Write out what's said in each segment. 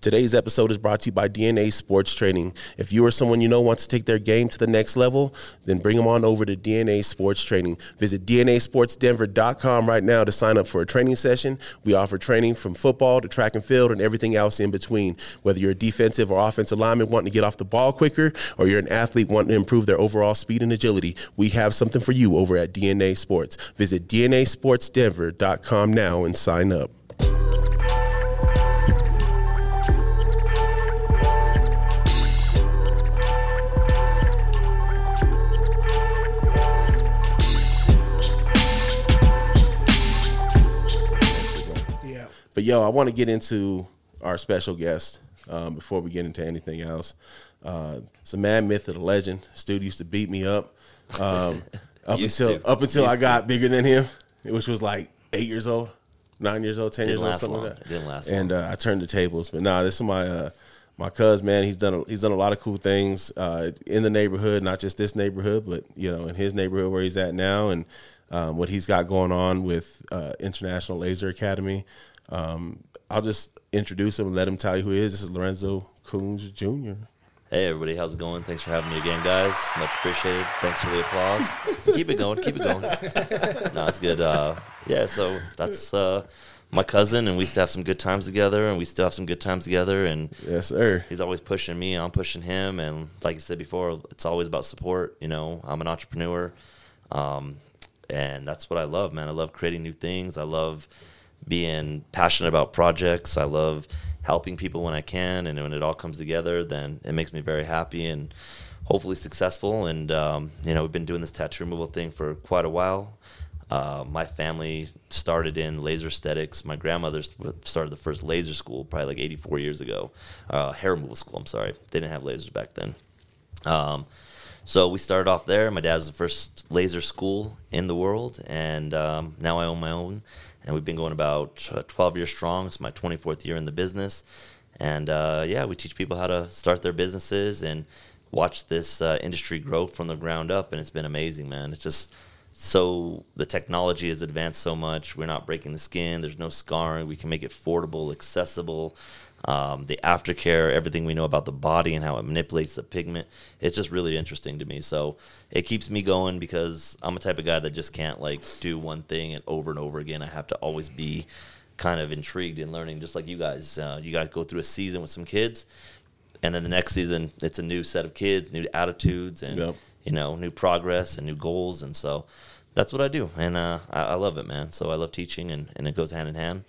Today's episode is brought to you by DNA Sports Training. If you or someone you know wants to take their game to the next level, then bring them on over to DNA Sports Training. Visit DNASportsDenver.com right now to sign up for a training session. We offer training from football to track and field and everything else in between. Whether you're a defensive or offensive lineman wanting to get off the ball quicker, or you're an athlete wanting to improve their overall speed and agility, we have something for you over at DNA Sports. Visit DNASportsDenver.com now and sign up. But yo, I want to get into our special guest um, before we get into anything else. Uh, it's a man, myth, of the legend. Dude used to beat me up um, up until to. up until I Used got bigger than him, which was like eight years old, nine years old, ten Didn't years old, something long. like that. It didn't last and uh, I turned the tables. But nah, this is my uh, my cuz man. He's done a, he's done a lot of cool things uh, in the neighborhood, not just this neighborhood, but you know in his neighborhood where he's at now, and um, what he's got going on with uh, International Laser Academy. Um, I'll just introduce him and let him tell you who he is. This is Lorenzo Kunze Jr. Hey everybody, how's it going? Thanks for having me again, guys. Much appreciated. Thanks for the applause. keep it going, keep it going. No, it's good. Uh, yeah, so that's uh, my cousin, and we still have some good times together, and we still have some good times together. And Yes, sir. he's always pushing me, I'm pushing him, and like I said before, it's always about support. You know, I'm an entrepreneur, um, and that's what I love, man. I love creating new things. I love being passionate about projects. I love helping people when I can, and when it all comes together, then it makes me very happy and hopefully successful. And um, you know, we've been doing this tattoo removal thing for quite a while. Uh, my family started in laser aesthetics. My grandmother started the first laser school probably like 84 years ago. Uh, hair removal school, I'm sorry. They didn't have lasers back then. Um, so we started off there. My dad's the first laser school in the world, and um, now I own my own. And we've been going about uh, 12 years strong. It's my 24th year in the business. And uh, yeah, we teach people how to start their businesses and watch this uh, industry grow from the ground up. And it's been amazing, man. It's just so the technology has advanced so much. We're not breaking the skin. There's no scarring. We can make it affordable, accessible. Um, the aftercare, everything we know about the body and how it manipulates the pigment. It's just really interesting to me. So it keeps me going because I'm a type of guy that just can't like do one thing and over and over again. I have to always be kind of intrigued in learning, just like you guys. Uh, you guys go through a season with some kids, and then the next season it's a new set of kids, new attitudes, and Yep. you know, new progress and new goals. And so that's what I do. And uh, I, I love it, man. So I love teaching and, and it goes hand in hand.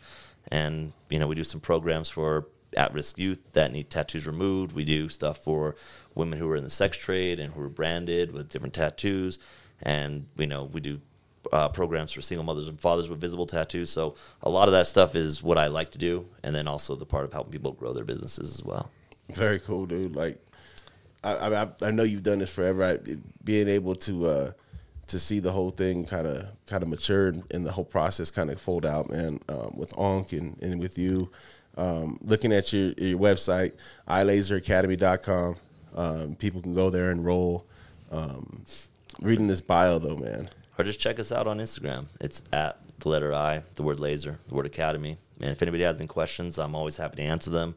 And, you know, we do some programs for at risk youth that need tattoos removed. We do stuff for women who are in the sex trade and who are branded with different tattoos. And, you know, we do uh, programs for single mothers and fathers with visible tattoos. So a lot of that stuff is what I like to do. And then also the part of helping people grow their businesses as well. Very cool, dude. Like, I, I, I know you've done this forever. I, being able to uh, to see the whole thing kind of kind of mature and, and the whole process kind of fold out, man. Um, with Unc and, and with you, um, looking at your your website, iLaserAcademy.com. Um, people can go there and enroll. Um, reading this bio though, man. or just check us out on Instagram. It's at the letter I, the word laser, the word academy. And if anybody has any questions, I'm always happy to answer them.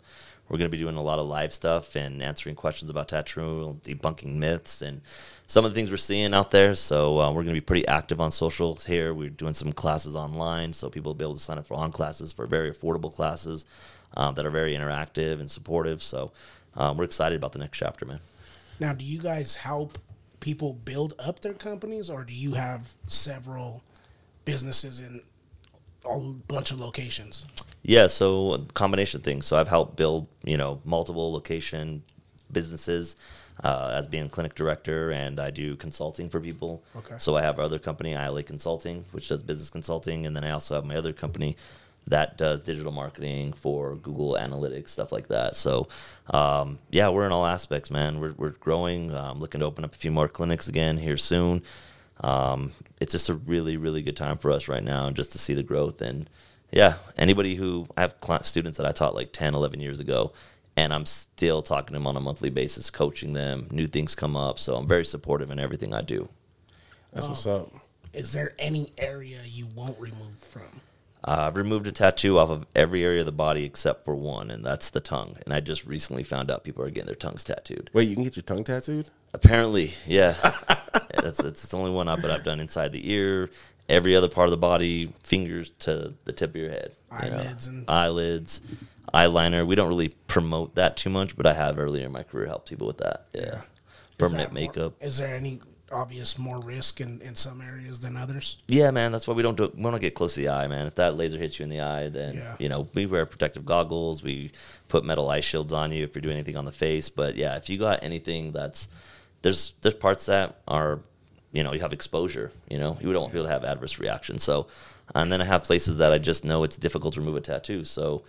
We're going to be doing a lot of live stuff and answering questions about tattoo, debunking myths, and some of the things we're seeing out there. So uh, we're going to be pretty active on socials here. We're doing some classes online, so people will be able to sign up for on classes for very affordable classes um, that are very interactive and supportive. So um, we're excited about the next chapter, man. Now, do you guys help people build up their companies, or do you have several businesses in a bunch of locations? Yeah, so a combination of things. So I've helped build, you know, multiple location businesses uh, as being clinic director, and I do consulting for people. Okay. So I have our other company, ILA Consulting, which does business consulting, and then I also have my other company that does digital marketing for Google Analytics, stuff like that. So, um, yeah, we're in all aspects, man. We're, we're growing. I'm looking to open up a few more clinics again here soon. Um, it's just a really, really good time for us right now, and just to see the growth. And yeah, anybody who I have cli students that I taught like 10, 11 years ago, and I'm still talking to them on a monthly basis, coaching them. New things come up, so I'm very supportive in everything I do. That's what's up. Is there any area you won't remove from? Uh, I've removed a tattoo off of every area of the body except for one, and that's the tongue. And I just recently found out people are getting their tongues tattooed. Wait, you can get your tongue tattooed? Apparently, yeah. yeah that's, that's the only one I, but I've done inside the ear, every other part of the body, fingers to the tip of your head. you know. Eyelids and- eyelids, eyeliner. We don't really promote that too much, but I have earlier in my career helped people with that. Yeah. Is Permanent more- makeup. Is there any obvious more risk in, in some areas than others? Yeah, man. That's why we don't do. We don't get close to the eye, man. If that laser hits you in the eye, then Yeah. you know we wear protective goggles. We put metal eye shields on you if you're doing anything on the face. But yeah, if you got anything that's there's there's parts that are you know you have exposure. You know you don't want people to have adverse reactions. So and then I have places that I just know it's difficult to remove a tattoo. So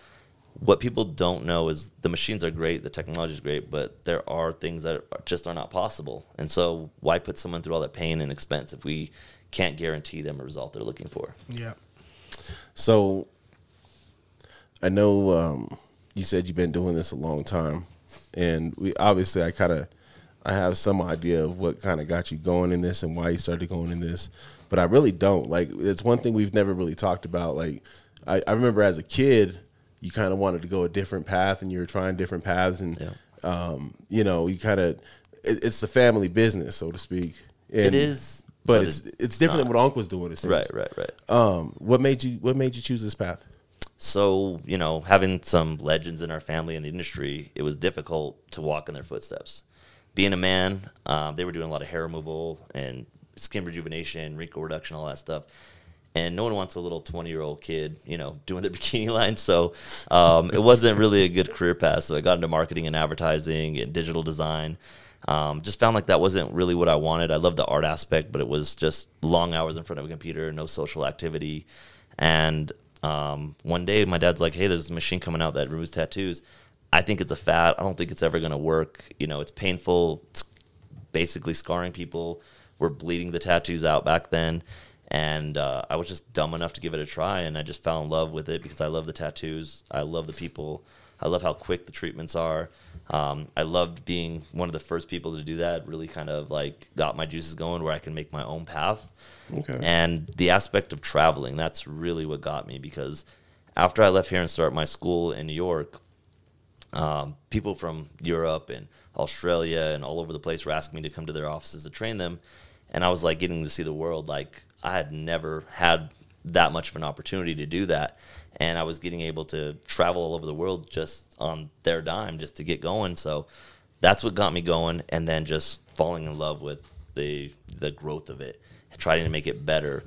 what people don't know is the machines are great, the technology is great, but there are things that are, just are not possible. And so, why put someone through all that pain and expense if we can't guarantee them a result they're looking for? Yeah. So I know um, you said you've been doing this a long time, and we obviously I kind of I have some idea of what kind of got you going in this and why you started going in this, but I really don't. Like it's one thing we've never really talked about. Like I, I remember as a kid, you kind of wanted to go a different path, and you were trying different paths, and Yeah. um, you know you kind of it, it's the family business, so to speak. And, it is, but, it's it's different than what Unc was doing. It seems. right, right, right. Um, what made you What made you choose this path? So, you know, having some legends in our family in the industry, it was difficult to walk in their footsteps. Being a man, um, they were doing a lot of hair removal and skin rejuvenation, wrinkle reduction, all that stuff. And no one wants a little 20 year old kid, you know, doing their bikini line. So um, it wasn't really a good career path. So I got into marketing and advertising and digital design. Um, just found like that wasn't really what I wanted. I loved the art aspect, but it was just long hours in front of a computer, no social activity. And um, one day my dad's like, hey, there's a machine coming out that removes tattoos. I think it's a fad. I don't think it's ever going to work. You know, it's painful. It's basically scarring people. We're bleeding the tattoos out back then. And uh, I was just dumb enough to give it a try. And I just fell in love with it because I love the tattoos. I love the people. I love how quick the treatments are. Um, I loved being one of the first people to do that. Really kind of like got my juices going where I can make my own path. Okay. And the aspect of traveling, that's really what got me because after I left here and started my school in New York, um, people from Europe and Australia and all over the place were asking me to come to their offices to train them. And I was like getting to see the world. Like I had never had that much of an opportunity to do that. And I was getting able to travel all over the world just on their dime just to get going. So that's what got me going. And then just falling in love with the the growth of it, trying to make it better.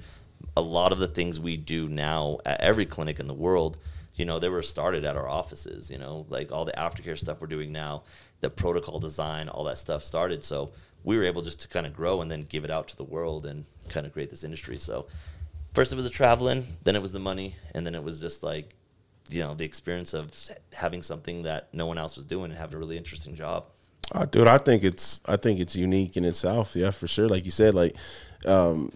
A lot of the things we do now at every clinic in the world, you know, they were started at our offices, you know, like all the aftercare stuff we're doing now, the protocol design, all that stuff started. So we were able just to kind of grow and then give it out to the world and kind of create this industry. So first it was the traveling, then it was the money, and then it was just like, you know, the experience of having something that no one else was doing and having a really interesting job. Uh, dude, I think it's I think it's unique in itself. Yeah, for sure. Like you said, like um,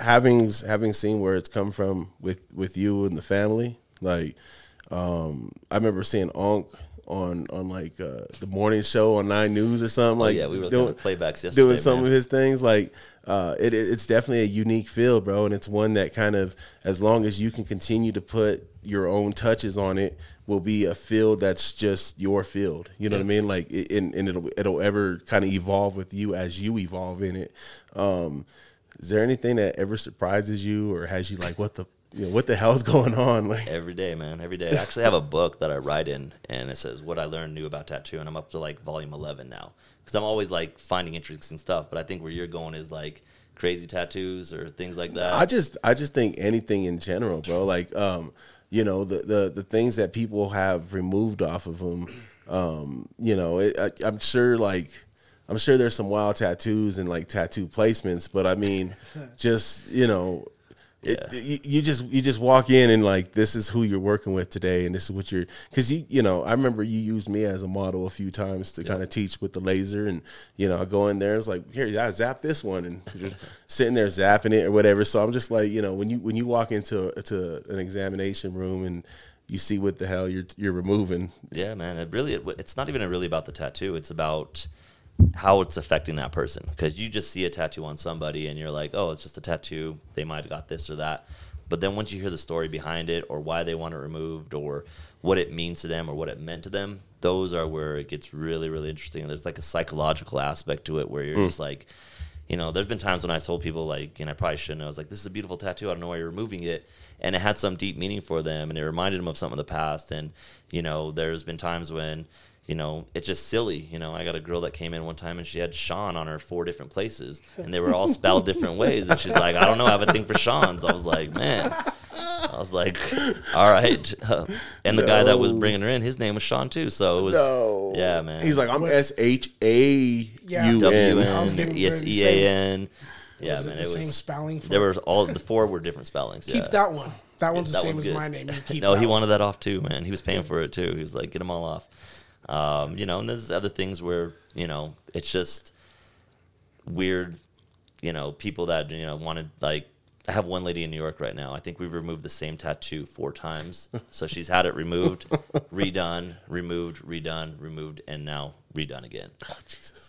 having having seen where it's come from with with you and the family. Like um, I remember seeing Unc on on like uh, the morning show on Nine News or something. Like Oh, yeah, we were doing playbacks yesterday. doing some man. of his things. Like uh, it, it- it's definitely a unique field, bro, and it's one that kind of as long as you can continue to put your own touches on it, will be a field that's just your field. You know what I mean? Like, it, and, and it'll it'll ever kind of evolve with you as you evolve in it. Um, is there anything that ever surprises you or has you like, what the you know, what the hell's going on? Like, Every day, man. Every day. I actually have a book that I write in, and it says what I learned new about tattoo, and I'm up to like volume 11 now because I'm always like finding interesting stuff. But I think where you're going is like crazy tattoos or things like that. I just I just think anything in general, bro. Like um, you know, the the the things that people have removed off of them. Um, you know, it, I, I'm sure like I'm sure there's some wild tattoos and like tattoo placements, but I mean, just you know. It, Yeah. you, just you just walk in and like this is who you're working with today and this is what you're because you you know I remember you used me as a model a few times to kind of teach with the laser and you know I go in there it's like here I zap this one and just sitting there zapping it or whatever so I'm just like you know when you when you walk into to an examination room and you see what the hell you're you're removing Yeah, man. It really, it, it's not even really about the tattoo. It's about how it's affecting that person. Because you just see a tattoo on somebody and you're like, oh, it's just a tattoo. They might have got this or that. But then once you hear the story behind it, or why they want it removed, or what it means to them, or what it meant to them, those are where it gets really, really interesting. There's like a psychological aspect to it where you're mm. just like, you know, there's been times when I told people like, and I probably shouldn't. I was like, "This is a beautiful tattoo. I don't know why you're removing it," and it had some deep meaning for them, and it reminded them of something in the past. And you know, there's been times when you know, it's just silly. You know, I got a girl that came in one time and she had Sean on her four different places and they were all spelled different ways. And she's like, I don't know, I have a thing for Sean's. I was like, man. I was like, all right. and the guy that was bringing her in, his name was Sean too. So it was, No. yeah, man. He's like, I'm S H A U W N. I was N getting E S ready to E A N. Yeah, was man. it It the same was. spelling? For There were all the four were different spellings. keep yeah. that one. That one's the that same one's as good. my name. Keep no, he one. wanted that off too, man. He was paying for it too. He was like, get them all off. Um, you know, and there's other things where you know it's just weird. You know, people that you know wanted like. I have one lady in New York right now. I think we've removed the same tattoo four times. So she's had it removed, redone, removed, redone, removed, and now redone again.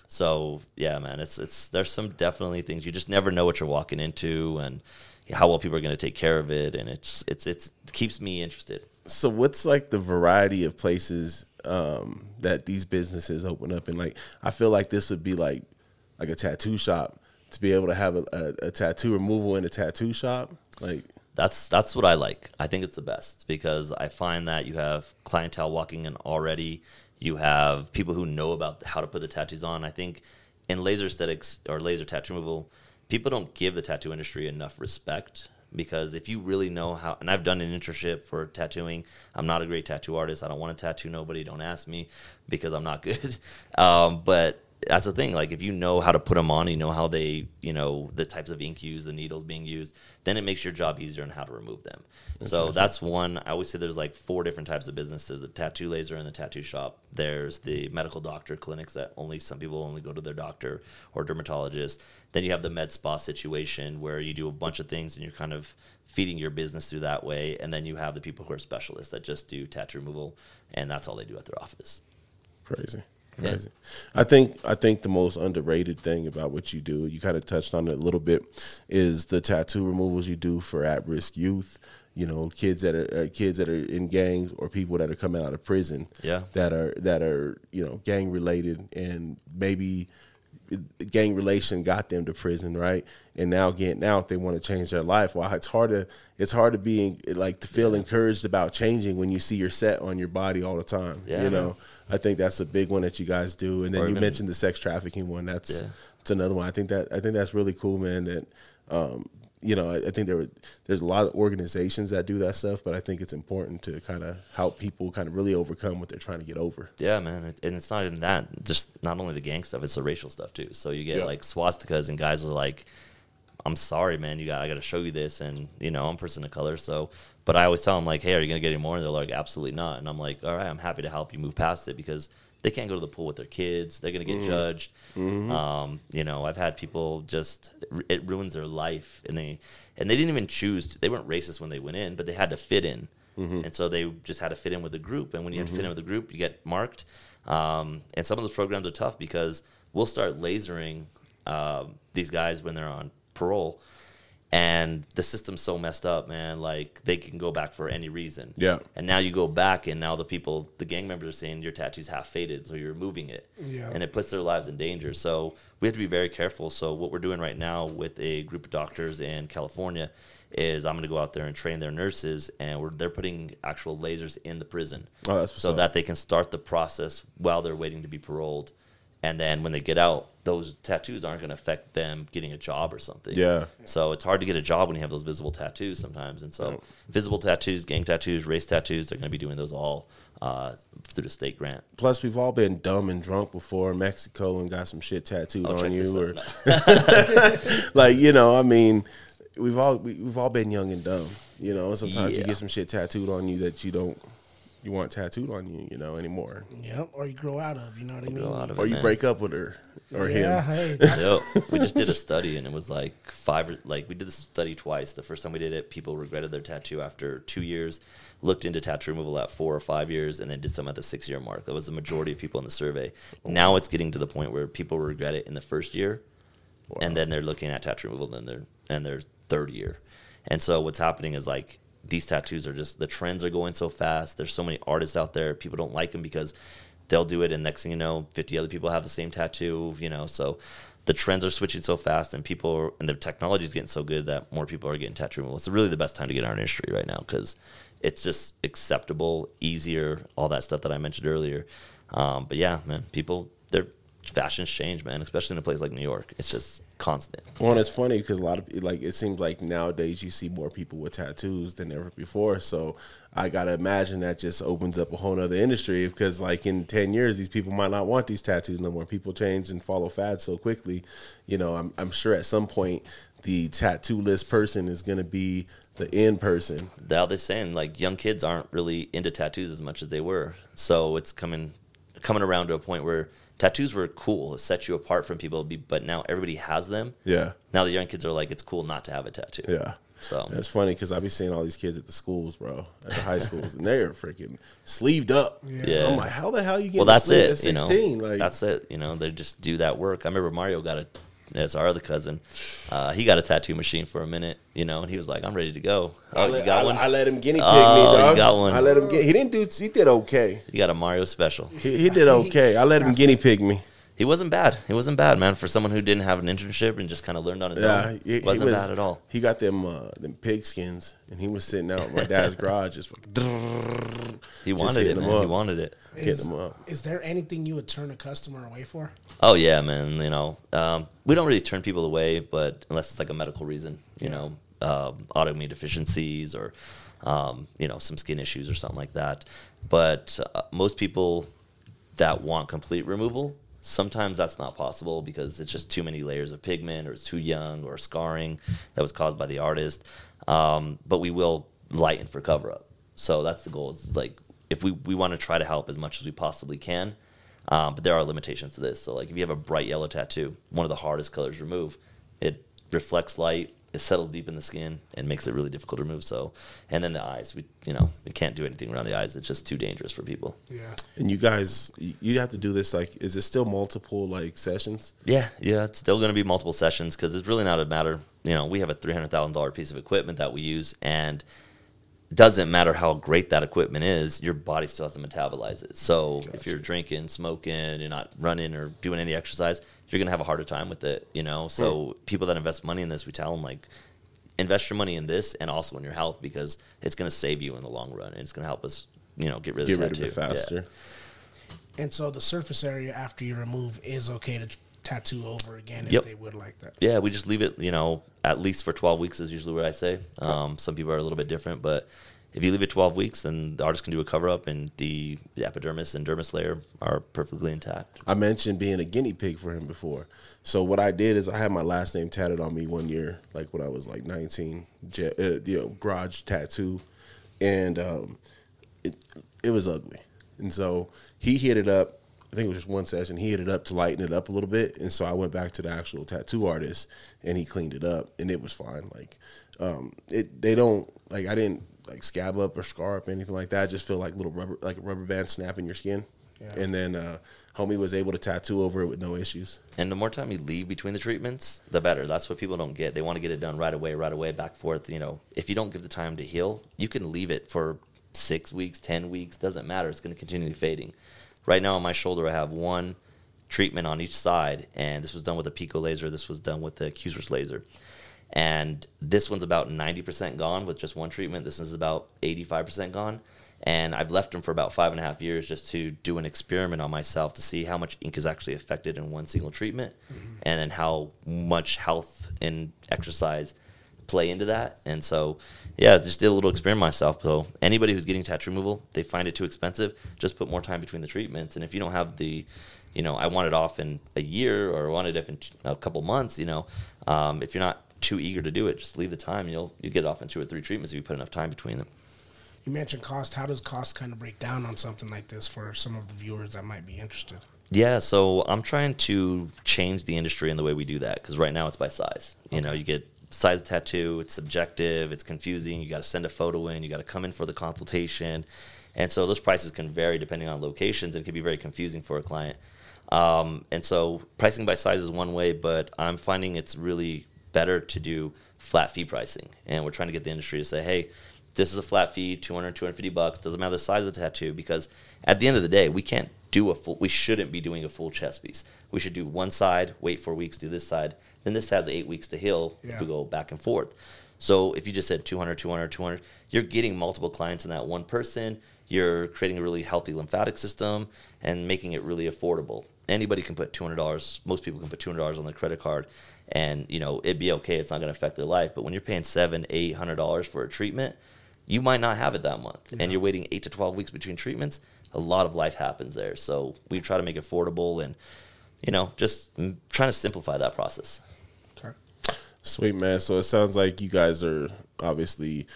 So yeah, man, it's it's there's some definitely things you just never know what you're walking into and how well people are going to take care of it, and it's it's it's it keeps me interested. So what's like the variety of places um, that these businesses open up and Like, I feel like this would be like like a tattoo shop to be able to have a, a, a tattoo removal in a tattoo shop. Like, That's that's what I like. I think it's the best because I find that you have clientele walking in already. You have people who know about how to put the tattoos on. I think in laser aesthetics or laser tattoo removal, people don't give the tattoo industry enough respect because if you really know how, and I've done an internship for tattooing. I'm not a great tattoo artist. I don't want to tattoo nobody. Don't ask me because I'm not good. Um, but that's the thing. Like if you know how to put them on, you know how they, you know, the types of ink used, the needles being used, then it makes your job easier on how to remove them. So that's one. I always say there's like four different types of business. There's the tattoo laser and the tattoo shop. There's the medical doctor clinics that only some people only go to their doctor or dermatologist. Then you have the med spa situation where you do a bunch of things and you're kind of feeding your business through that way. And then you have the people who are specialists that just do tattoo removal and that's all they do at their office. Crazy. Yeah. Crazy. I think I think the most underrated thing about what you do, you kind of touched on it a little bit, is the tattoo removals you do for at risk youth. You know, kids that are uh, kids that are in gangs or people that are coming out of prison. Yeah. That are that are you know gang related and maybe gang relation got them to prison, right? And now getting out, they want to change their life. Well, it's hard to it's hard to be like to feel encouraged about changing when you see your set on your body all the time. Yeah. You know, I think that's a big one that you guys do. And then you mentioned the sex trafficking one. That's Yeah. that's another one. I think that I think that's really cool, man. That um, you know, I, I think there were there's a lot of organizations that do that stuff, but I think it's important to kind of help people kind of really overcome what they're trying to get over. Yeah, man, and it's not even that. Just not only the gang stuff; it's the racial stuff too. So you get Yeah. like swastikas, and guys are like, "I'm sorry, man. You got, I got to show you this." And you know, I'm a person of color, so. But I always tell them like, "Hey, are you gonna get any more?" And they're like, "Absolutely not." And I'm like, "All right, I'm happy to help you move past it because they can't go to the pool with their kids. They're gonna get judged. Um, you know, I've had people just it ruins their life, and they and they didn't even choose. To, they weren't racist when they went in, but they had to fit in, and so they just had to fit in with the group. And when you have to fit in with the group, you get marked. Um, and some of those programs are tough because we'll start lasering um, these guys when they're on parole. And the system's so messed up, man. Like they can go back for any reason. Yeah. And now you go back, and now the people, the gang members, are saying your tattoo's half faded, so you're removing it. Yeah. And it puts their lives in danger. So we have to be very careful. So what we're doing right now with a group of doctors in California is I'm going to go out there and train their nurses, and we're, they're putting actual lasers in the prison, Oh, that's so up. that they can start the process while they're waiting to be paroled. And then when they get out, those tattoos aren't going to affect them getting a job or something. Yeah. So it's hard to get a job when you have those visible tattoos sometimes. And so visible tattoos, gang tattoos, race tattoos, they're going to be doing those all uh, through the state grant. Plus, we've all been dumb and drunk before in Mexico and got some shit tattooed Oh, on you, or like you know, I mean, we've all we, we've all been young and dumb, you know. and Sometimes you get some shit tattooed on you that you don't you want tattooed on you, you know, anymore, Yep. Or you grow out of. You know what I mean? out of or it, you man. break up with her or yeah. him. Hey. Yep. we just did a study and it was like five like we did this study twice the first time we did it people regretted their tattoo after two years looked into tattoo removal at four or five years and then did some at the six year mark that was the majority of people in the survey now it's getting to the point where people regret it in the first year and then they're looking at tattoo removal in their and their third year And so what's happening is like these tattoos are just the trends are going so fast. There's so many artists out there. People don't like them because they'll do it, and next thing you know, 50 other people have the same tattoo. You know, so the trends are switching so fast, and people are, and the technology is getting so good that more people are getting tattoo removal. It's really the best time to get in our industry right now because it's just acceptable, easier, all that stuff that I mentioned earlier. Um, but yeah, man, people their fashions change, man, especially in a place like New York. It's just constant. Well, it's funny because a lot of like it seems like nowadays you see more people with tattoos than ever before. So I gotta imagine that just opens up a whole other industry because like in ten years these people might not want these tattoos no more. People change and follow fads so quickly. You know, I'm I'm sure at some point the tattoo list person is gonna be the in person. Now they're saying like young kids aren't really into tattoos as much as they were. So it's coming coming around to a point where tattoos were cool, it set you apart from people, but now everybody has them. Yeah. Now the young kids are like, it's cool not to have a tattoo. Yeah. So That's funny because I be seeing all these kids at the schools, bro, at the high schools, and they're freaking sleeved up. Yeah. I'm like, how the hell you get? well, that's it. At You know, like, that's it. You know, they just do that work. I remember Mario got a. It's our other cousin. Uh, he got a tattoo machine for a minute, you know, and he was like, "I'm ready to go." Oh, I you let, got I, one. I let him guinea pig Oh, me, you dog. got one. I let him get. He didn't do. He did okay. you got a Mario special. He, he did okay. I let him guinea pig me. He wasn't bad. He wasn't bad, man. For someone who didn't have an internship and just kind of learned on his Yeah, own, he, he wasn't was- bad at all. He got them uh, them pig skins, and he was sitting out in my dad's garage, just He Just wanted it, man. them He wanted it. hit Is, him up. is there anything you would turn a customer away for? Oh yeah, man. You know, um, we don't really turn people away, but unless it's like a medical reason, you know, um, autoimmune deficiencies or um, you know some skin issues or something like that. But uh, most people that want complete removal, sometimes that's not possible because it's just too many layers of pigment or it's too young or scarring that was caused by the artist. Um, but we will lighten for cover up. So that's the goal. Is like if we, we want to try to help as much as we possibly can. Um, but there are limitations to this. So like if you have a bright yellow tattoo, one of the hardest colors to remove, it reflects light, it settles deep in the skin, and makes it really difficult to remove. So, and then the eyes, we you know we can't do anything around the eyes. It's just too dangerous for people. Yeah. And you guys, you you have to do this. Like, is it still multiple like sessions? Yeah, yeah, it's still going to be multiple sessions because it's really not a matter. You know, we have a three hundred thousand dollar piece of equipment that we use, and it doesn't matter how great that equipment is, your body still has to metabolize it. So if you're drinking, smoking, you're not running or doing any exercise, you're going to have a harder time with it. You know, so hmm. people that invest money in this, we tell them like, invest your money in this and also in your health because it's going to save you in the long run and it's going to help us. You know, get rid of Get the rid of it faster. Yeah. And so the surface area after you remove is okay to t- tattoo over again if Yep. they would like that. Yeah, we just leave it, you know, at least for 12 weeks is usually what I say. Um, some people are a little bit different, but if you leave it 12 weeks, then the artist can do a cover up and the, the epidermis and dermis layer are perfectly intact. I mentioned being a guinea pig for him before. So what I did is I had my last name tatted on me one year, like when I was like 19, je- uh, you know, garage tattoo, and um, it it was ugly. And so he hit it up. I think it was just one session. He hit it up to lighten it up a little bit, and so I went back to the actual tattoo artist, and he cleaned it up, and it was fine. Like, um, it they don't like I didn't like scab up or scar up anything like that. I just feel like little rubber like a rubber band snapping your skin, Yeah. and then uh, homie was able to tattoo over it with no issues. And the more time you leave between the treatments, the better. That's what people don't get. They want to get it done right away, right away, back forth. You know, if you don't give the time to heal, you can leave it for six weeks, 10 weeks, doesn't matter. It's going to continue fading. Right now on my shoulder, I have one treatment on each side, and this was done with a Pico laser. This was done with the Cuser's laser. And this one's about 90% gone with just one treatment. This is about 85% gone. And I've left them for about five and a half years just to do an experiment on myself to see how much ink is actually affected in one single treatment mm-hmm. and then how much health and exercise play into that. And so, yeah, just did a little experiment myself. So anybody who's getting tattoo removal, they find it too expensive, just put more time between the treatments. And if you don't have the, you know, I want it off in a year or I want it off in a couple months, you know, um, if you're not too eager to do it, just leave the time. You'll you get it off in two or three treatments if you put enough time between them. You mentioned cost. How does cost kind of break down on something like this for some of the viewers that might be interested? Yeah, so I'm trying to change the industry in the way we do that because right now it's by size. You know, you get size of tattoo, it's subjective, it's confusing. You got to send a photo in, you got to come in for the consultation, and so those prices can vary depending on locations and can be very confusing for a client. Um, and so pricing by size is one way, but I'm finding it's really better to do flat fee pricing. And we're trying to get the industry to say, hey, this is a flat fee, 200, 250 bucks. Doesn't matter the size of the tattoo because at the end of the day, we can't do a full, we shouldn't be doing a full chest piece. We should do one side, wait four weeks, do this side. Then this has eight weeks to heal Yeah. if we go back and forth. So if you just said 200, 200, 200, you're getting multiple clients in that one person. You're creating a really healthy lymphatic system and making it really affordable. Anybody can put $200, most people can put $200 on their credit card and, you know, it'd be okay. It's not going to affect their life. But when you're paying seven, eight hundred dollars for a treatment, you might not have it that month. And you're waiting eight to 12 weeks between treatments. A lot of life happens there. So we try to make it affordable and, you know, just trying to simplify that process. Sweet man. So it sounds like you guys are obviously.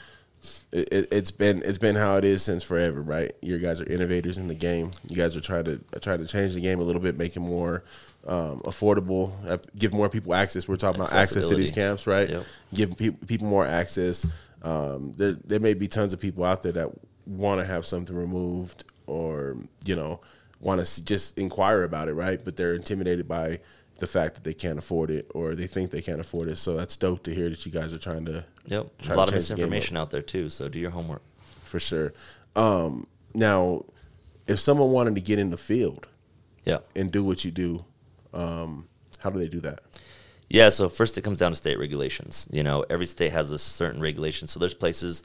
It, it, it's been it's been how it is since forever, right? You guys are innovators in the game. You guys are trying to trying to change the game a little bit, make it more um, affordable, give more people access. We're talking about access to these camps, right? Yep. Give pe- people more access. Um, there there may be tons of people out there that want to have something removed, or you know, want to just inquire about it, right? But they're intimidated by the fact that they can't afford it, or they think they can't afford it. So that's dope to hear that you guys are trying to Yep. Try a lot of change the game up. misinformation out there too. So do your homework. for sure. Um, now, if someone wanted to get in the field Yeah. and do what you do, um, how do they do that? Yeah, so first it comes down to state regulations. You know, every state has a certain regulation. So there's places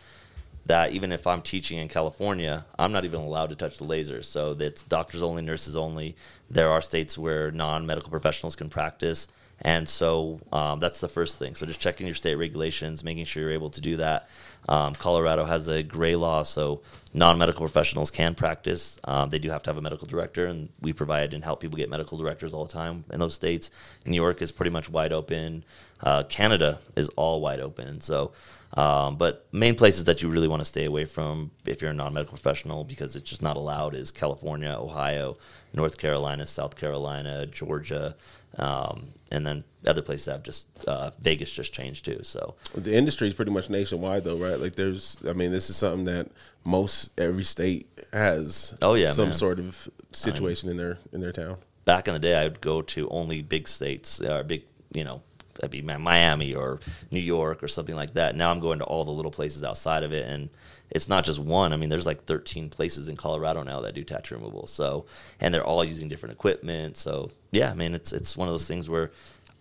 that even if I'm teaching in California, I'm not even allowed to touch the laser. So that's doctors only, nurses only. There are states where non-medical professionals can practice. And so um, that's the first thing. So just checking your state regulations, making sure you're able to do that. Um, Colorado has a gray law, so non-medical professionals can practice. Um, they do have to have a medical director, and we provide and help people get medical directors all the time in those states. New York is pretty much wide open. Uh, Canada is all wide open. So, um, but main places that you really want to stay away from if you're a non-medical professional because it's just not allowed is California, Ohio, North Carolina, South Carolina, Georgia, um, and then other places have just uh, Vegas just changed too. So The industry is pretty much nationwide, though, right? Like, there's, I mean, this is something that most every state has. Oh, yeah, some man. sort of situation in their in their town. back in the day, I would go to only big states or big, you know, that'd be Miami or New York or something like that. Now I'm going to all the little places outside of it, and it's not just one. I mean, there's like 13 places in Colorado now that do tattoo removal. So, and they're all using different equipment. So, yeah, I mean, it's it's one of those things where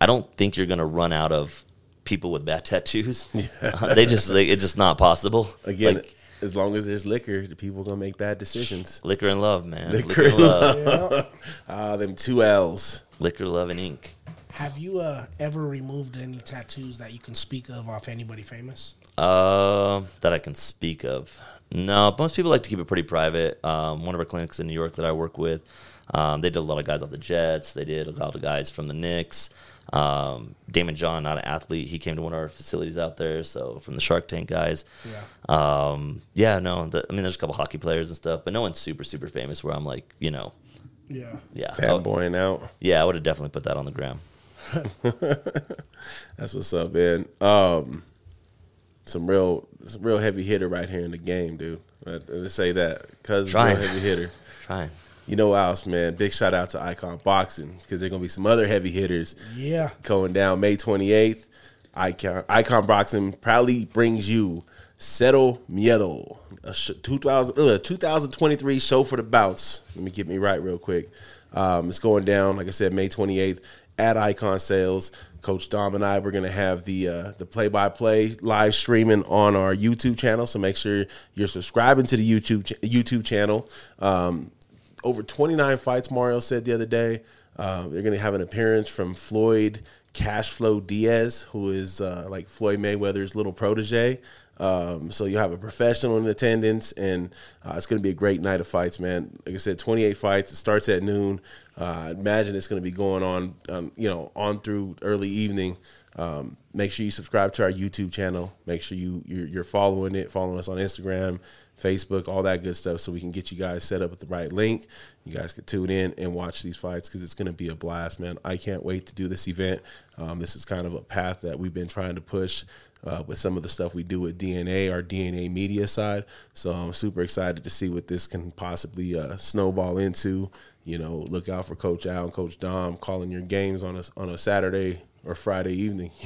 I don't think you're gonna run out of people with bad tattoos. Uh, they just like, it's just not possible. Again, Like, as long as there's liquor, the people gonna make bad decisions. liquor and love, man. Liquor Liquor, and and love. Yeah. Ah, them two L's. liquor, love, and ink. Have you uh, ever removed any tattoos that you can speak of off anybody famous? Uh, that I can speak of. No, most people like to keep it pretty private. Um, one of our clinics in New York that I work with, um, they did a lot of guys off the Jets. They did a lot of guys from the Knicks. Um, Daymond John, not an athlete, he came to one of our facilities out there. So from the Shark Tank guys. Yeah. Um, yeah, no, the, I mean, there's a couple hockey players and stuff, but no one's super, super famous. Where I'm like, you know, Yeah. yeah, Fanboying out. yeah, I would have definitely put that on the gram. That's what's up, man. Um, some real, some real heavy hitter right here in the game, dude. I, I just say that because real heavy hitter. Trying. You know what else, man? Big shout out to Icon Boxing because there's gonna be some other heavy hitters Yeah. going down May 28th. Icon Icon Boxing proudly brings you Settle Miedo, a sh- 2000, uh, 2023 show for the bouts. Let me get me right real quick. Um, it's going down, like I said, May 28th at Icon Sales. Coach Dom and I, we're going to have the uh, the play by play live streaming on our YouTube channel. So make sure you're subscribing to the YouTube ch- YouTube channel. Um, over 29 fights, Mario said the other day. Uh, they're going to have an appearance from Floyd Cashflow Diaz, who is uh, like Floyd Mayweather's little protege. Um, so you'll have a professional in attendance, and uh, it's going to be a great night of fights, man. Like I said, 28 fights. It starts at noon. Uh, imagine it's going to be going on, um, you know, on through early evening. Um, make sure you subscribe to our YouTube channel. Make sure you you're, you're following it, following us on Instagram, Facebook, all that good stuff, so we can get you guys set up with the right link. You guys can tune in and watch these fights because it's going to be a blast, man. I can't wait to do this event. Um, this is kind of a path that we've been trying to push uh, with some of the stuff we do with DNA, our DNA media side. So I'm super excited to see what this can possibly uh, snowball into. You know, look out for Coach Al and Coach Dom calling your games on a on a Saturday or Friday evening.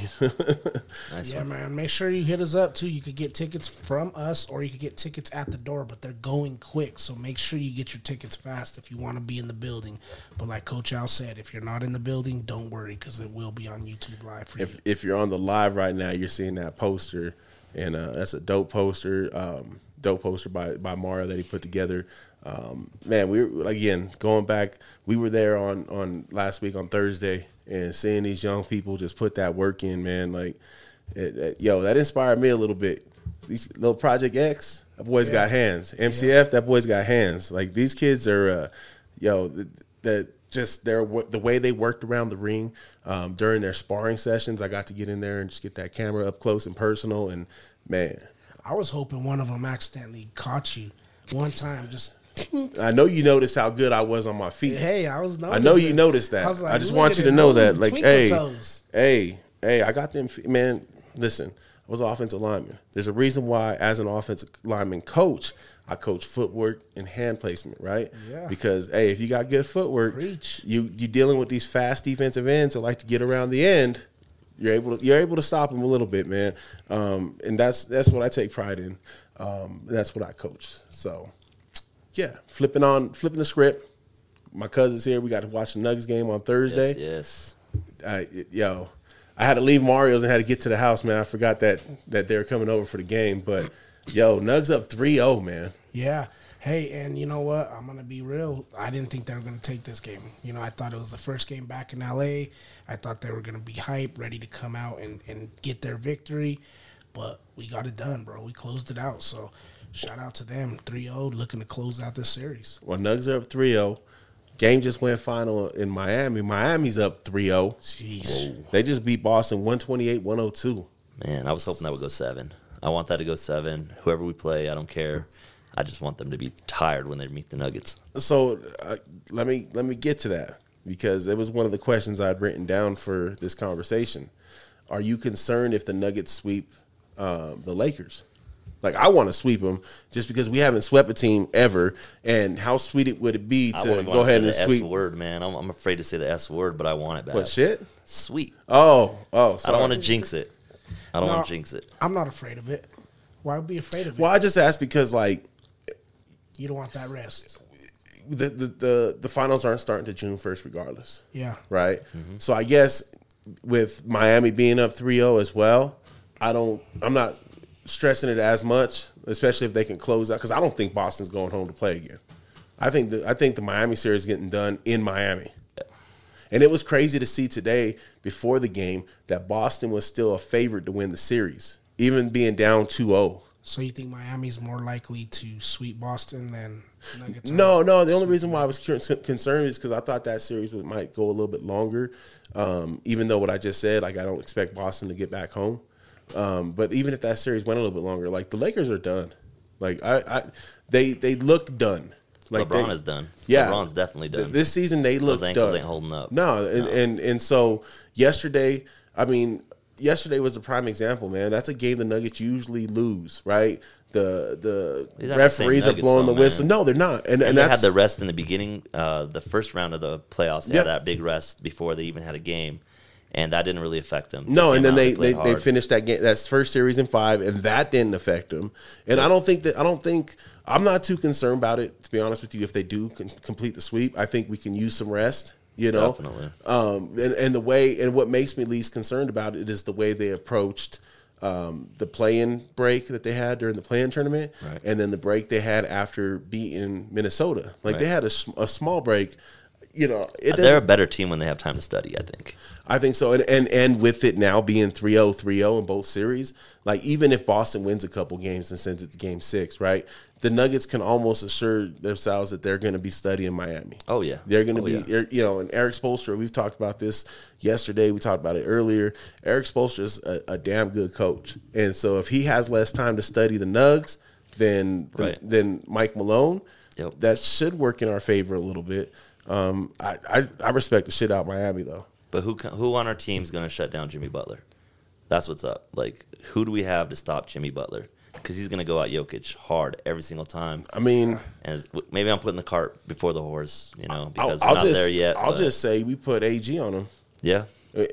Nice Yeah, one. man. Make sure you hit us up too. You could get tickets from us, or you could get tickets at the door, but they're going quick. So make sure you get your tickets fast if you want to be in the building. But like Coach Al said, if you're not in the building, don't worry because it will be on YouTube Live for if you. if you're on the live right now, you're seeing that poster, and uh, that's a dope poster, um, dope poster by by Mario that he put together. Um, man, we were again going back. We were there on on last week on Thursday, and seeing these young people just put that work in, man. Like, it, it- yo, that inspired me a little bit. These little Project X, that boy's got hands. MCF, that boy's got hands. Like these kids are, uh, yo, the, the just their the way they worked around the ring um, during their sparring sessions. I got to get in there and just get that camera up close and personal. And man, I was hoping one of them accidentally caught you one time. Just I know you noticed how good I was on my feet. hey, I was. I know you noticed that. I, was like, just want you to know that. Like, hey, toes. hey, hey, I got them. Man, listen, I was an offensive lineman. There's a reason why, as an offensive lineman coach, I coach footwork and hand placement, right? Yeah. Because hey, if you got good footwork, Preach. you you dealing with these fast defensive ends that like to get around the end. You're able to you're able to stop them a little bit, man. Um, and that's that's what I take pride in. Um, that's what I coach. So yeah, flipping on flipping the script. My cousin's here. We got to watch the Nuggets game on Thursday. Yes, yes. I, yo, I had to leave Mario's and had to get to the house, man. I forgot that that they were coming over for the game. But yo, Nugs up 3-0, man. Yeah. Hey, and you know what? I'm gonna be real. I didn't think they were gonna take this game. You know, I thought it was the first game back in LA. I thought they were gonna be hype, ready to come out and, and get their victory. But we got it done, bro. We closed it out. So shout out to them. 3-0, looking to close out this series. Well, Nugs are up 3-0. Game just went final in Miami. Miami's up 3-0. Jeez. They just beat Boston 128-102. Man, I was hoping that would go seven. I want that to go seven. Whoever we play, I don't care. I just want them to be tired when they meet the Nuggets. So uh, let me let me get to that because it was one of the questions I'd written down for this conversation. Are you concerned if the Nuggets sweep um, the Lakers? Like I want to sweep them just because we haven't swept a team ever, and how sweet it would it be to wanna go ahead say and the sweep? S word, man. I'm, I'm afraid to say the S word, but I want it bad. What shit? Sweet. Oh, oh, I don't want to jinx it. I don't No. want to jinx it. I'm not afraid of it. Why would be afraid of it? Well, I just asked because like You don't want that rest. the the the, the finals aren't starting to June first, regardless. Yeah. right? Mm-hmm. So I guess with Miami being up 3-0 as well, I don't I'm not stressing it as much, especially if they can close out cuz I don't think Boston's going home to play again. I think the I think the Miami series is getting done in Miami. And it was crazy to see today before the game that Boston was still a favorite to win the series, even being down 2-0. So you think Miami's more likely to sweep Boston than Nuggets? No, no. The only reason why I was concerned is because I thought that series might go a little bit longer. Um, even though what I just said, like I don't expect Boston to get back home. Um, but even if that series went a little bit longer, like the Lakers are done. Like I, I they they look done. Like LeBron they- is done. Yeah, LeBron's definitely Th- done. This season they look Those ankles done. ain't holding up. No, and, and and so yesterday, I mean, yesterday was a prime example, man. That's a game the Nuggets usually lose, right? The the aren't the referees are blowing the whistle. man. No, they're not. And, and, And they had the rest in the beginning, uh, the first round of the playoffs. They Yeah. had that big rest before they even had a game, and that didn't really affect them. No, and then they, they, they finished that game that first series in five, and that didn't affect them. And I don't think that I don't think I'm not too concerned about it. To be honest with you, if they do complete the sweep, I think we can use some rest. You know, Definitely. Um, and, and the way and what makes me least concerned about it is the way they approached um, the play-in break that they had during the play-in tournament, Right. and then the break they had after beating Minnesota. Like they had a, a small break. You know, it uh, They're a better team when they have time to study. I think. I think so. And, and and with it now being 3-0, 3-0 in both series, like even if Boston wins a couple games and sends it to game six, right? The Nuggets can almost assure themselves that they're going to be studying Miami. Oh yeah, They're going to Oh, be, yeah. you know, and Erik Spoelstra, we've talked about this yesterday. We talked about it earlier. Erik Spoelstra is a, a damn good coach. And so if he has less time to study the Nugs than, than, than Mike Malone, Yep. that should work in our favor a little bit. Um, I, I, I respect the shit out of Miami, though. But who who on our team is going to shut down Jimmy Butler? That's what's up. Like, who do we have to stop Jimmy Butler? Because he's going to go out Jokic hard every single time. I mean, And maybe I'm putting the cart before the horse, you know, because I'll we're not just there yet. I'll but just say we put AG on him. yeah,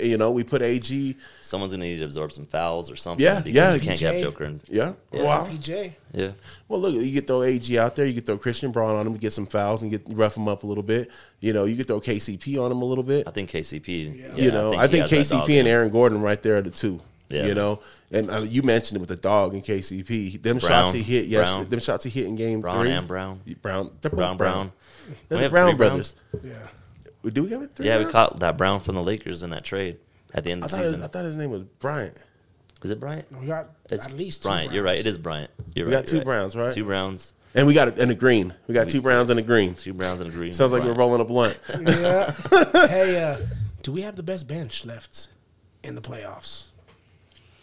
You know, we put AG. Someone's gonna need to absorb some fouls or something. Yeah, because yeah. You can't get PJ. Joker. And, Yeah. Yeah. Wow. PJ. yeah. Well, look, you could throw AG out there. You could throw Christian Braun on him to get some fouls and get rough him up a little bit. You know, you could throw KCP on him a little bit. I think KCP. Yeah. you know, I he think, has that dog KCP and. Aaron Gordon right there are the two. Yeah. You know, and uh, you mentioned it with the dog and KCP. Them Brown, shots he hit, yes, Brown. them shots he hit in game Brown three. and Brown. Brown, they're both Brown, Brown. They're the Brown three brothers. Yeah. Do we have it? Three Yeah, we caught that Brown from the Lakers in that trade at the end I of the thought, his, season. I thought his name was Bryant. Is it Bryant? We got It's at least two Bryant. You're right. It is Bryant. You're We right. got two you're Browns, right? Two Browns. And we got it in a green. We got two Browns and a green. Two Browns and a green. Sounds like we're rolling a blunt. Yeah. hey, uh, do we have the best bench left in the playoffs?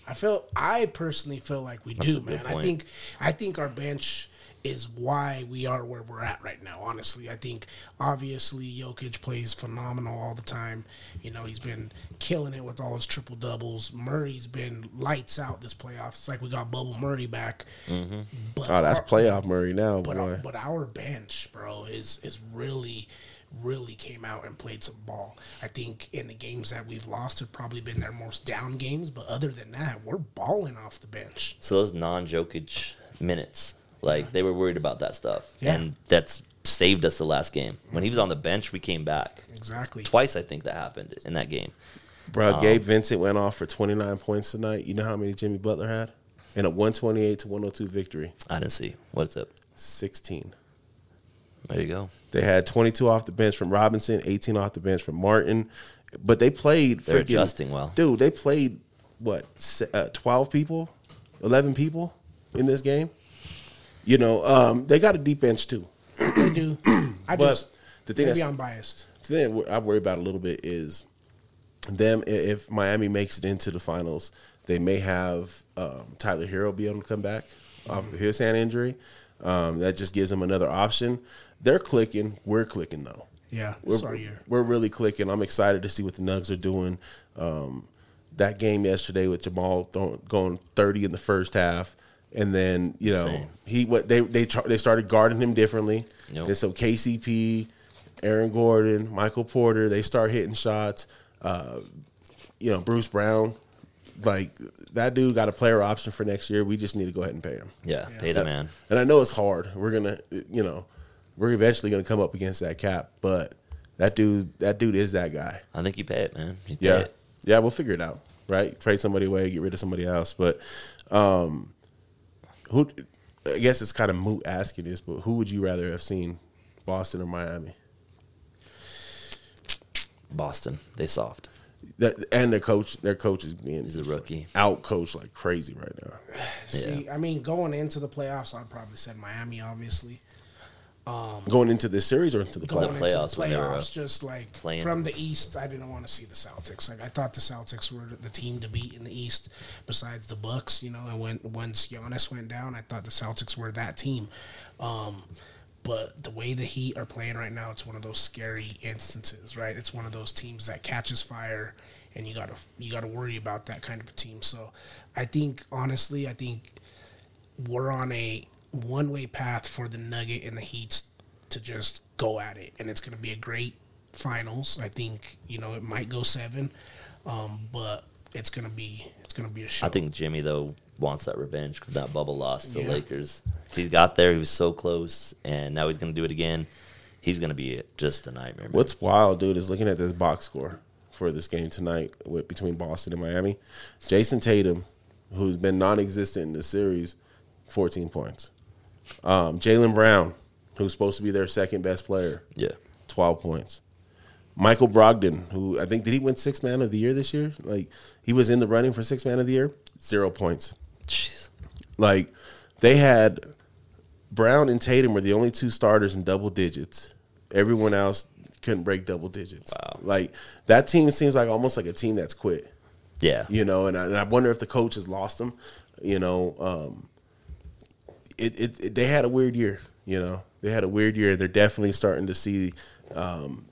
I feel I personally feel like we That's do, a good man. I think I think our bench is why we are where we're at right now. Honestly, I think obviously Jokic plays phenomenal all the time. You know, he's been killing it with all his triple doubles. Murray's been lights out this playoffs. It's like we got Bubble Murray back. Mm-hmm. But Oh, that's our- playoff Murray now, but boy. our, but our bench, bro, is is really really came out and played some ball. I think in the games that we've lost have probably been their most down games, but other than that, we're balling off the bench. So those non-Jokic minutes, like they were worried about that stuff, Yeah. and that's saved us the last game. When he was on the bench, we came back Exactly. twice. I think that happened in that game. Bro, Gabe Vincent went off for 29 points tonight. You know how many Jimmy Butler had? In a 128 to 102 victory. I didn't see what's up. 16. There you go. They had 22 off the bench from Robinson, 18 off the bench from Martin. But they played They're freaking- adjusting well. Dude, they played, what, uh, 12 people? 11 people in this game? You know, um, they got a deep bench too. They do. I But just the thing maybe that's- I'm biased. The thing I worry about a little bit is them if Miami makes it into the finals, they may have um, Tyler Herro be able to come back off of his hand injury. Um, that just gives them another option. They're clicking. We're clicking though. Yeah, We're, we're really clicking. I'm excited to see what the Nugs are doing. Um, that game yesterday with Jamal throwing, going 30 in the first half, and then you know Insane. he what they they tr- they started guarding him differently. Yep. And so KCP, Aaron Gordon, Michael Porter, they start hitting shots. Uh, you know Bruce Brown, like that dude got a player option for next year. We just need to go ahead and pay him. Yeah, pay the man. And I know it's hard. We're gonna, you know, we're eventually gonna come up against that cap, but that dude, that dude is that guy. I think you pay it, man. You pay Yeah, it. yeah, we'll figure it out, right? Trade somebody away, get rid of somebody else. But um, who? I guess it's kind of moot asking this, but who would you rather have seen, Boston or Miami? Boston, they soft. That and their coach, their coach is being He's a rookie. out coached like crazy right now. See, I mean, going into the playoffs, I'd probably said Miami, obviously. Going into this series or into the Going playoffs? into playoffs the when they were, uh, playoffs, just like playing. from the East, I didn't want to see the Celtics. Like I thought the Celtics were the team to beat in the East, besides the Bucks. You know, and when once Giannis went down, I thought the Celtics were that team. Um, but the way the Heat are playing right now, it's one of those scary instances, right? It's one of those teams that catches fire, and you gotta you gotta worry about that kind of a team. So, I think honestly, I think we're on a one way path for the Nugget and the Heats to just go at it, and it's going to be a great finals. I think you know it might go seven, um, but it's going to be it's going to be a show. I think Jimmy though wants that revenge because that bubble loss to the Yeah. Lakers. He's got there, he was so close, and now he's gonna do it again. He's gonna be just a nightmare. Man. What's wild, dude, is looking at this box score for this game tonight with between Boston and Miami. Jayson Tatum, who's been non-existent in the series, 14 points. Um, Jaylen Brown, who's supposed to be their second best player, Yeah, 12 points. Michael Brogdon, who I think did he win six man of the year this year? Like he was in the running for six man of the year, zero points. jeez. Like they had Brown and Tatum were the only two starters in double digits. Everyone else couldn't break double digits. Wow. Like that team seems like almost like a team that's quit. Yeah, You know, and I, and I wonder if the coach has lost them. You know, um, it, it, it they had a weird year. You know, they had a weird year. They're definitely starting to see, um,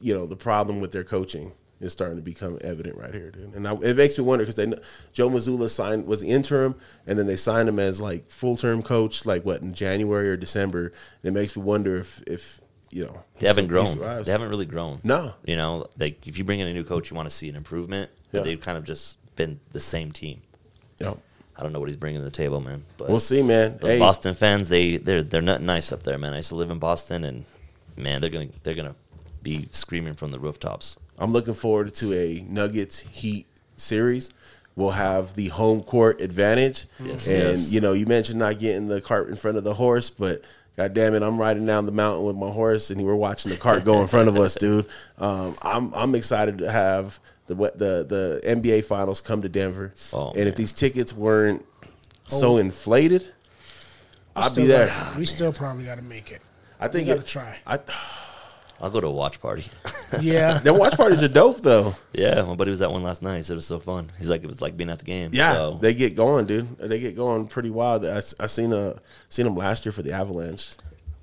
you know, the problem with their coaching is starting to become evident right here, dude. And I, it makes me wonder because they Joe Mazzulla signed was interim, and then they signed him as like full term coach, like what in January or December. And it makes me wonder if if you know They haven't grown. They haven't really grown. No. You know, like if you bring in a new coach, you want to see an improvement. But Yeah. they've kind of just been the same team. Yeah. I don't know what he's bringing to the table, man. But We'll see, man. those Hey, Boston fans, they they're they're not nice up there, man. I used to live in Boston, and man, they're gonna they're gonna be screaming from the rooftops. I'm looking forward to a Nuggets Heat series. We'll have the home court advantage. Yes. and Yes. you know, you mentioned not getting the cart in front of the horse, but God damn it, I'm riding down the mountain with my horse, and we're watching the cart go in front of us, dude. Um, I'm I'm excited to have the the the NBA Finals come to Denver, Oh, and if these tickets weren't oh. so Oh. inflated, We I'd be there. got- we still probably got to make it. I think we got to it- try. I, I'll go to a watch party. Yeah. the watch parties are dope though. yeah, my buddy was at one last night. He said it was so fun. He's like, it was like being at the game. Yeah, So, they get going, dude. They get going pretty wild. I, I seen a seen them last year for the Avalanche.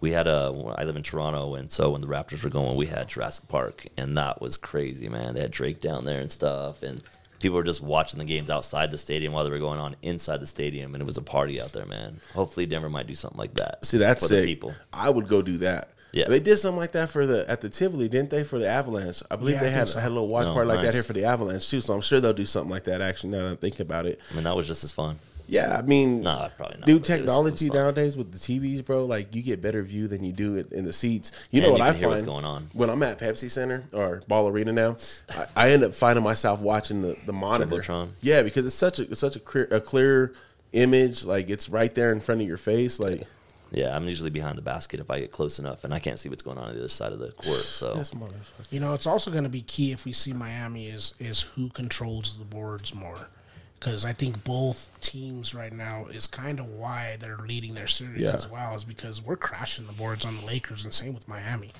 We had a. I live in Toronto, and so when the Raptors were going, we had Jurassic Park, and that was crazy, man. They had Drake down there and stuff, and people were just watching the games outside the stadium while they were going on inside the stadium, and it was a party out there, man. Hopefully, Denver might do something like that. See, that's for the people. I would go do that. Yeah. they did something like that for the at the Tivoli, didn't they? For the Avalanche, I believe Yeah, they I had think so. had a little watch No, party like that here for the Avalanche too. So I'm sure they'll do something like that. Actually, now that I'm thinking about it, I mean, that was just as fun. Yeah. I mean, Nah, probably not. New but it was- it was technology nowadays with the TVs, bro. Like you get better view than you do it in the seats. You know what you I hear find what's going on. when I'm at Pepsi Center or Ball Arena now. I, I end up finding myself watching the the monitor. Jumbotron. Yeah, because it's such a it's such a clear a clear image. Like it's right there in front of your face. Like Yeah, I'm usually behind the basket if I get close enough, and I can't see what's going on on the other side of the court. So. You know, it's also going to be key if we see Miami is is who controls the boards more, because I think both teams right now is kind of why they're leading their series Yeah. as well, is because we're crashing the boards on the Lakers, and same with Miami.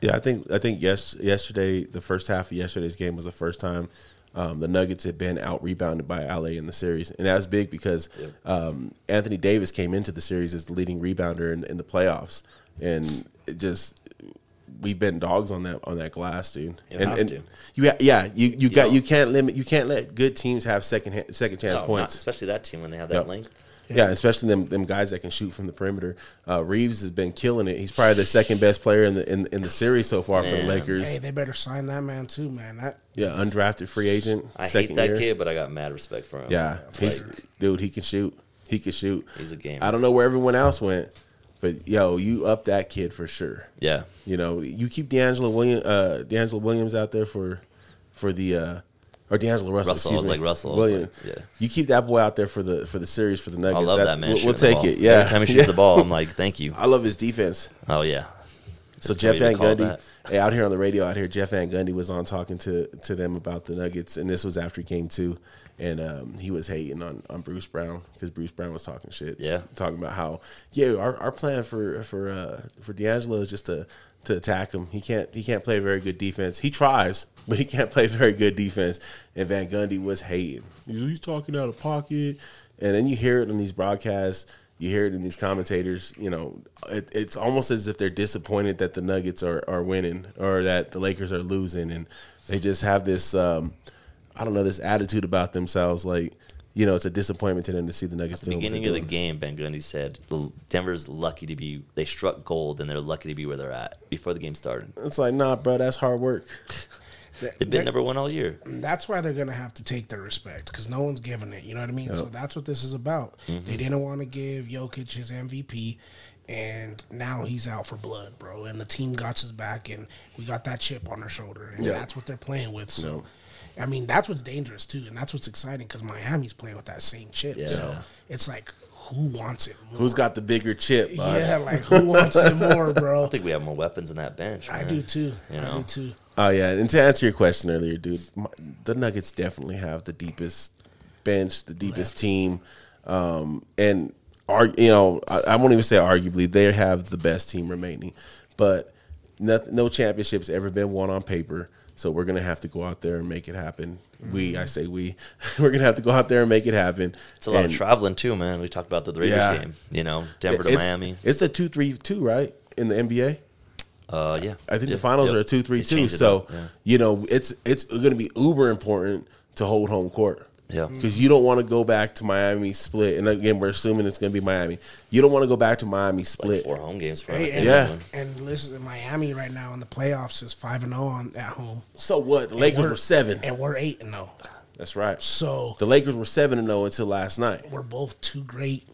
Yeah, I think I think yes yesterday the first half of yesterday's game was the first time um, the Nuggets had been out rebounded by LA in the series, and that was big because um, Anthony Davis came into the series as the leading rebounder in, in the playoffs, and it just we've been dogs on that on that glass, dude. You and have and to. you ha- yeah you you got know. you can't limit you can't let good teams have second ha- second chance No, not- points. especially that team when they have that Yep. length. Yeah, especially them them guys that can shoot from the perimeter. Uh, Reeves has been killing it. He's probably the second best player in the in, in the series so far for the Lakers. Hey, they better sign that man too, man. That Yeah, undrafted free agent. I second hate that year. kid, but I got mad respect for him. Yeah, he's, Like, dude, he can shoot. He can shoot. He's a gamer. I don't know where everyone else went, but yo, you up that kid for sure. yeah, You know, you keep D'Angelo Williams, uh, D'Angelo Williams out there for for the uh, or D'Angelo Russell. Russell, excuse me. like Russell, Williams. like, yeah. You keep that boy out there for the for the series for the Nuggets. I love that, man. We'll, we'll take it. Yeah. Every time he shoots Yeah. the ball, I'm like, thank you. I love his defense. Oh yeah. So Jeff Van Gundy, out here on the radio out here, Jeff Van Gundy was on talking to to them about the Nuggets, and this was after game two, and um, he was hating on, on Bruce Brown because Bruce Brown was talking shit, Yeah. talking about how yeah, our, our plan for for uh, for D'Angelo is just to to attack him. He can't he can't play very good defense. He tries, but he can't play very good defense. And Van Gundy was hating. He's, he's talking out of pocket, and then you hear it on these broadcasts. You hear it in these commentators. You know, it, it's almost as if they're disappointed that the Nuggets are, are winning or that the Lakers are losing, and they just have this, um, I don't know, this attitude about themselves. Like, you know, it's a disappointment to them to see the Nuggets doing what Beginning of the game, Van Gundy said "The- Denver's lucky to be. They struck gold, and they're lucky to be where they're at before the game started. It's like, nah, bro, that's hard work. They've been number one all year. that's why they're gonna have to take their respect because no one's giving it. You know what I mean? So that's what this is about. Mm-hmm. They didn't want to give Jokic his MVP, and now he's out for blood, bro. And the team got his back, and we got that chip on our shoulder, and Yeah. that's what they're playing with. So. I mean that's what's dangerous too, and that's what's exciting because Miami's playing with that same chip. So it's like, who wants it? More? Who's got the bigger chip? bud? Yeah, like who wants it more, bro? I think we have more weapons in that bench. I do too. You I do too. Oh yeah, and to answer your question earlier, dude, my, the Nuggets definitely have the deepest bench, the deepest team, um, and are you know I, I won't even say arguably they have the best team remaining, but no, no championship's ever been won on paper. So we're gonna have to go out there and make it happen. We, I say we, we're gonna have to go out there and make it happen. It's a lot And of traveling too, man. We talked about the Raiders Yeah. game. You know, Denver to it's, Miami. It's a two three two, right? In the NBA. Uh, yeah. I think Yeah, the finals yep. are a two three two. So yeah. you know it's it's going to be uber important to hold home court. Yeah. Mm. Because you don't want to go back to Miami split. And again, we're assuming it's going to be Miami. You don't want to go back to Miami split. Four home games for Hey, and, Yeah. and listen, Miami right now in the playoffs is five and zero on at home. So what? The Lakers we're- were seven. and we're eight and zero. That's right. So The Lakers were seven and zero until last night. we're both two great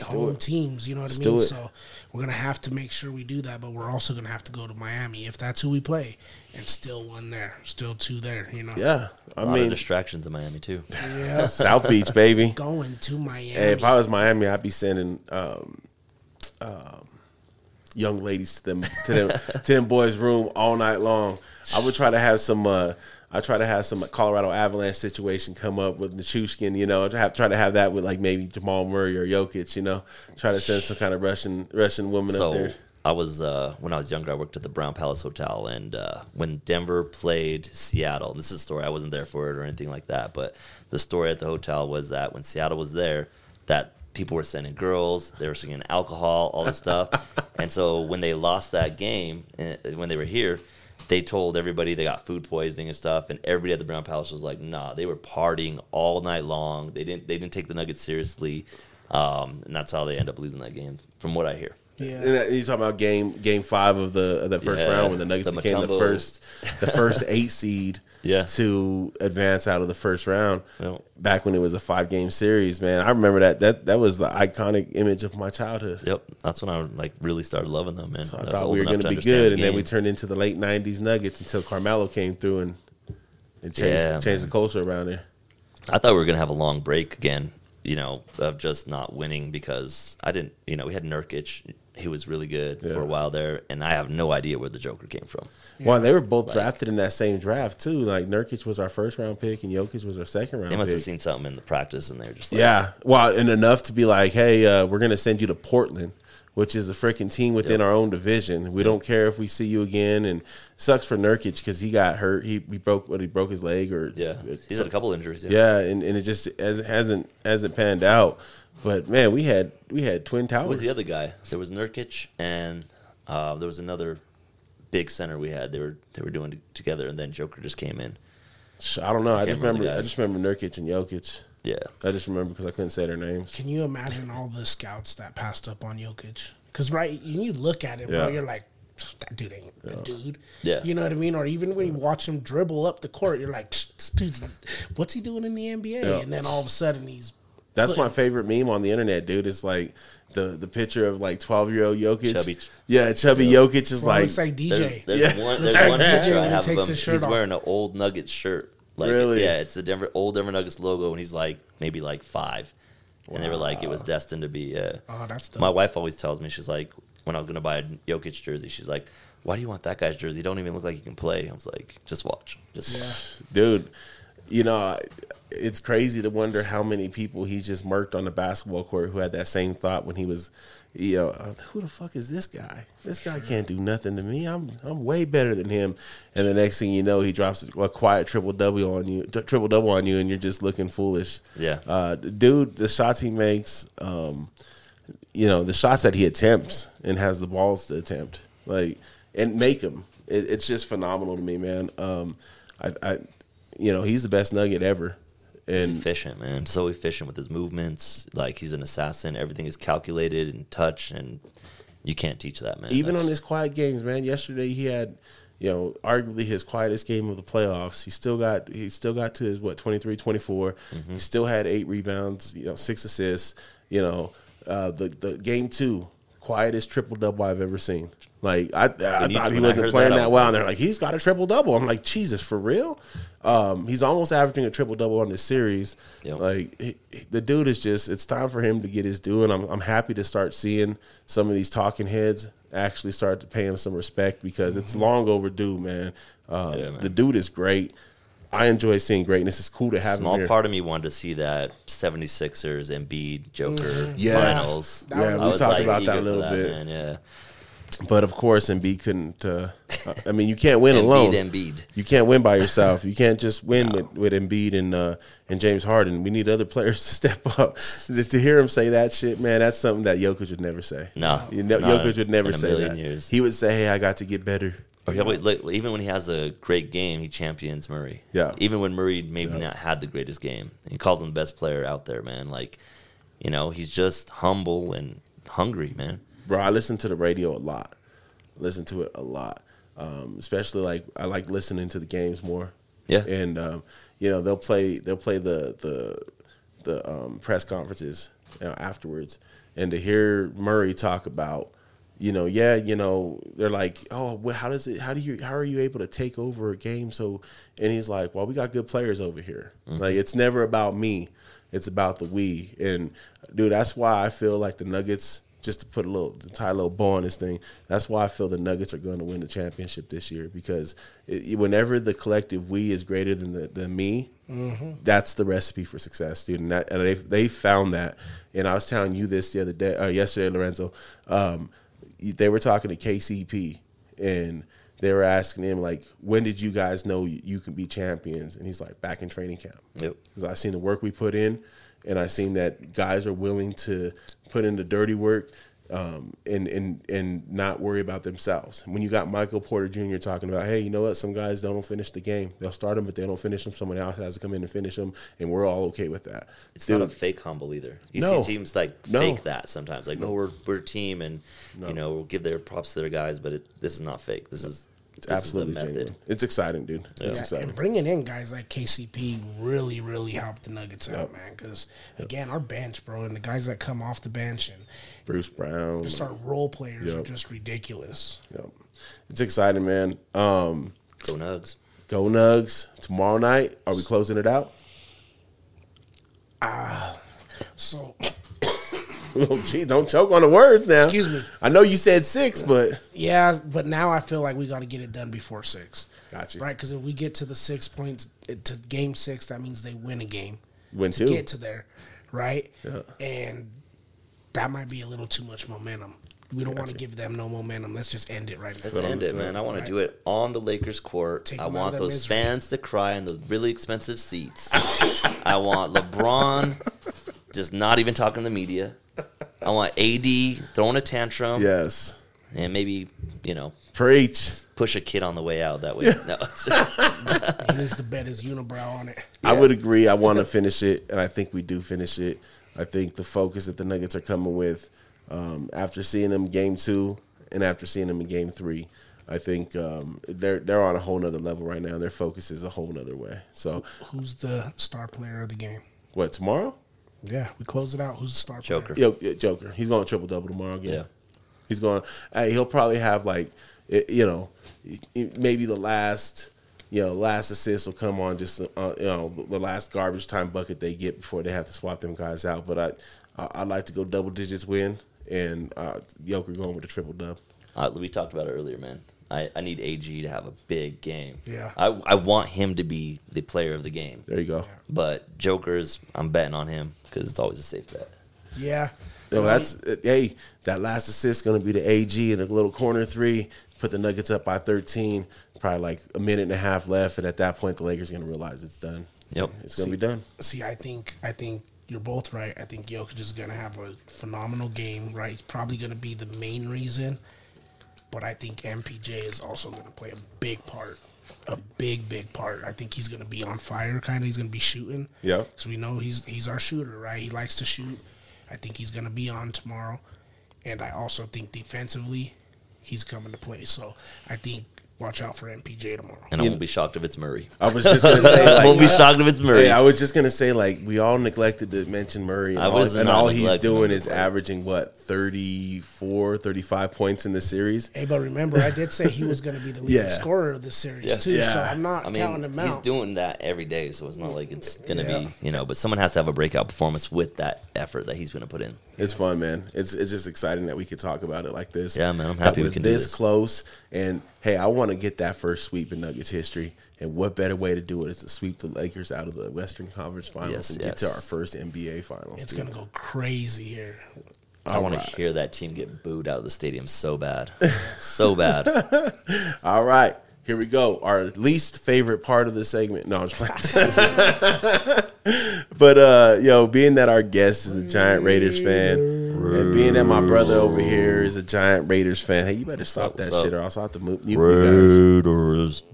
home teams. You know what Let's I mean? So we're gonna have to make sure we do that, but we're also gonna have to go to Miami if that's who we play, and still one there, still two there. You know? Yeah, I A lot mean of distractions in Miami too. Yeah. South Beach, baby. Going to Miami. Hey, if I was Miami, I'd be sending um, um, young ladies to them to them to them boys' room all night long. I would try to have some. Uh, I try to have some Colorado Avalanche situation come up with Nichushkin, you know, to have try to have that with like maybe Jamal Murray or Jokic, you know, try to send some kind of Russian Russian woman up So there. I was uh, when I was younger. I worked at the Brown Palace Hotel, and uh, when Denver played Seattle, and this is a story I wasn't there for it or anything like that, but the story at the hotel was that when Seattle was there, that people were sending girls, they were sending alcohol, all this stuff, and so when they lost that game, when they were here. They told everybody they got food poisoning and stuff, and everybody at the Brown Palace was like, "Nah." They were partying all night long. They didn't. They didn't take the Nuggets seriously, um, and that's how they end up losing that game, from what I hear. yeah. And that- you talking about game game five of the of the first Yeah, round when the Nuggets the became the first the first eight seed Yeah. to advance out of the first round. Yeah. Back when it was a five game series, man, I remember that that that was the iconic image of my childhood. Yep, that's when I like really started loving them, man. So I thought we were going to be good, the and then we turned into the late '90s Nuggets until Carmelo came through and and changed Yeah, changed the culture around there. I thought we were gonna have a long break again, you know, of just not winning because I didn't, you know, we had Nurkic, he was really good Yeah. for a while there, and I have no idea where the Joker came from. Well, they were both drafted in that same draft too. Like Nurkic was our first round pick, and Jokic was our second round They must pick. have seen something in the practice, and they were just like, Yeah, well, and enough to be like, hey, uh, we're gonna send you to Portland, which is a freaking team within our own division. We don't care if we see you again. And sucks for Nurkic because he got hurt. He, he broke what he broke his leg or yeah, he's had a couple injuries. Yeah, yeah, and, and it just hasn't hasn't hasn't panned out. But man, we had we had twin towers. Who was the other guy? There was Nurkic, and uh, there was another big center we had. They were they were doing together, and then Joker just came in. I don't know. I can't just remember. I just remember Nurkic and Jokic. Yeah, I just remember because I couldn't say their names. Can you imagine all the scouts that passed up on Jokic? Because right, you look at him, Yeah. bro, you're like, that dude ain't the dude. Yeah. You know what I mean? Or even when you watch him dribble up the court, you're like, this dude's, what's he doing in the NBA? Yeah. And then all of a sudden he's That's put- my favorite meme on the internet, dude. It's like the the picture of like twelve year old Jokic. Chubby- yeah, chubby Jokic is Bro, like, looks like DJ. there's Yeah. one, there's one picture I he have of takes him. his shirt He's off. wearing an old Nuggets shirt. Like, Really? Yeah, it's the Denver old Denver Nuggets logo, and he's like maybe like five. And they were like, it was destined to be. Uh, Oh, that's dope. my wife always tells me she's like, when I was gonna buy a Jokic jersey, she's like, "Why do you want that guy's jersey? He don't even look like he can play." I was like, "Just watch, just watch." dude. You know, it's crazy to wonder how many people he just murked on the basketball court who had that same thought when he was, you know, uh, who the fuck is this guy? This guy can't do nothing to me. I'm I'm way better than him. And the next thing you know, he drops a quiet triple double on you, triple double on you, and you're just looking foolish. Yeah. uh, dude, the shots he makes, um, you know, the shots that he attempts and has the balls to attempt, like and make them. It, it's just phenomenal to me, man. Um, I, I, you know, he's the best Nugget ever, He's efficient, man. So efficient with his movements. Like he's an assassin. Everything is calculated and touch, and you can't teach that, man. even That's- on his quiet games, man. Yesterday he had, you know, arguably his quietest game of the playoffs. He still got he still got to his what 23, 24. Mm-hmm. He still had eight rebounds, you know, six assists. You know, uh, the the game two quietest triple double I've ever seen. Like I, I you- thought he wasn't playing that, that, well, and they're like, he's got a triple double. I'm like, Jesus, for real? Um, he's almost averaging a triple double on this series. Yep. Like he, he- the dude is just. It's time for him to get his due, and I'm I'm happy to start seeing some of these talking heads actually start to pay him some respect because it's long overdue, man. Um, Yeah, man. The dude is great. I enjoy seeing greatness. It's cool to have him Small here. part of me wanted to see that 76ers Embiid Joker Yes. finals. Yeah, we talked like, about that a little that, bit. Man, yeah. But of course, Embiid couldn't. Uh, I mean, you can't win alone. Embiid, Embiid. You can't win by yourself. You can't just win with, with Embiid and uh, and James Harden. We need other players to step up. to, to hear him say that shit, man, that's something that Jokic would never say. No, You know, Jokic would never say million that. years. He would say, "Hey, I got to get better." Or like, even when he has a great game, he champions Murray. Yeah. Even when Murray maybe Yeah. not had the greatest game, he calls him the best player out there, man. Like, you know, he's just humble and hungry, man. Bro. I listen to the radio a lot. Listen to it a lot, um, especially like I like listening to the games more. Yeah. and um, you know they'll play they'll play the the the um, press conferences you know, afterwards, and to hear Murray talk about. You know, yeah, you know, they're like, oh, what, how does it? How do you? How are you able to take over a game? So, and he's like, well, we got good players over here. Like, it's never about me; it's about the we. And dude, that's why I feel like the Nuggets just to put a little to tie a little bow on this thing. That's why I feel the Nuggets are going to win the championship this year because it, whenever the collective we is greater than the than me, that's the recipe for success, dude. And, that, and they they found that. And I was telling you this the other day, uh, yesterday, Lorenzo. Um, they were talking to KCP and. They were asking him like, "When did you guys know you, can be champions?" And he's like, "Back in training camp." Yep. because I seen the work we put in, and I seen that guys are willing to put in the dirty work um, and and and not worry about themselves. When you got Michael Porter Jr. talking about, hey, you know what? Some guys don't finish the game. They'll start them, but they don't finish them. Someone else has to come in and finish them, and we're all okay with that. It's Dude, not a fake humble either. You No. see teams like No. fake that sometimes. Like, no, we're we're a team, and you know we'll give their props to their guys, but it, this is not fake. This is it's this absolutely is genuine. It's exciting, dude. It's Yeah. exciting. And bringing in guys like KCP really, really helped the Nuggets out, man. Because again, our bench, bro, and the guys that come off the bench and Bruce Brown. just our role players are just ridiculous. Yep. It's exciting, man. Um, Go Nugs. go Nugs. Tomorrow night, are we closing it out? Ah, so Oh, gee, don't choke on the words now. Excuse me. I know you said six, but yeah, but now I feel like we got to get it done before six, Gotcha. right? Because if we get to the six points eh, to game six, that means they win a game. Win to two. get to there, right? Yeah. And that might be a little too much momentum. We don't want to give them no momentum. Let's just end it right now. Let's end it, man. I want to do it on the Lakers court. Take I want those misery. fans to cry in those really expensive seats. I want LeBron just not even talking to the media. I want AD throwing a tantrum Yes. and maybe, you know, Preach. push a kid on the way out that way. No. He needs to bet his unibrow on it. I would agree. I want to finish it, and I think we do finish it. I think the focus that the Nuggets are coming with um, after seeing them game two and after seeing them in game three, I think um, they're they're on a whole nother level right now. Their focus is a whole nother way. So, Who's the star player of the game? what tomorrow? Yeah, we close it out. Who's the star Joker. Yo, yeah, Joker. He's going triple double tomorrow again. Yeah. He's going. Hey, he'll probably have like, you know, maybe the last, you know, last assist will come on just uh, you know the last garbage time bucket they get before they have to swap them guys out. But I, I I'd like to go double digits win and uh, Joker going with the triple dub. Uh, we talked about it earlier, man. I, I need AG to have a big game. Yeah. I, I want him to be the player of the game. There you go. But Joker's, I'm betting on him because it's always a safe bet. Yeah. No, that's hey. That last assist going to be the AG in a little corner three. Put the Nuggets up by thirteen. Probably like a minute and a half left, and at that point, the Lakers going to realize it's done. Yep. It's going to be done. See, I think I think you're both right. I think Jokic is going to have a phenomenal game. Right, he's probably going to be the main reason, but I think MPJ is also going to play a big part, a big big part. I think he's going to be on fire. Kind of, he's going to be shooting. Yeah. because we know he's he's our shooter, right? He likes to shoot. I think he's going to be on tomorrow, and I also think defensively, he's coming to play. So I think watch out for MPJ tomorrow. And I won't be shocked if it's Murray. I was just going to say I won't like. be shocked if it's Murray. Hey, I was just gonna say, like, we all neglected to mention Murray, and I all, was and not all he's neglecting doing him, is averaging what 34, 35 points in the series. Hey, but remember, I did say he was going to be the leading Yeah. scorer of this series Yeah. too. So Yeah. I'm not I mean, counting him he's out. doing that every day, so it's not like it's gonna Yeah. be, you know. But someone has to have a breakout performance with that effort that he's gonna put in. It's fun, man. It's it's just exciting that we could talk about it like this. Yeah, man, I'm happy we we're can do this this. close. And hey, I want to get that first sweep in Nuggets history. And what better way to do it is to sweep the Lakers out of the Western Conference Finals Yes, and get to our first NBA Finals. it's dude. going to go crazy here. I want right. to hear that team get booed out of the stadium so bad, so bad. All right, here we go. Our least favorite part of the segment. No, I'm just playing. but uh, yo, being that our guest is a giant Raiders fan, And being that my brother over here is a giant Raiders fan, hey, you better stop that shit or else I'll have to move you. Raiders.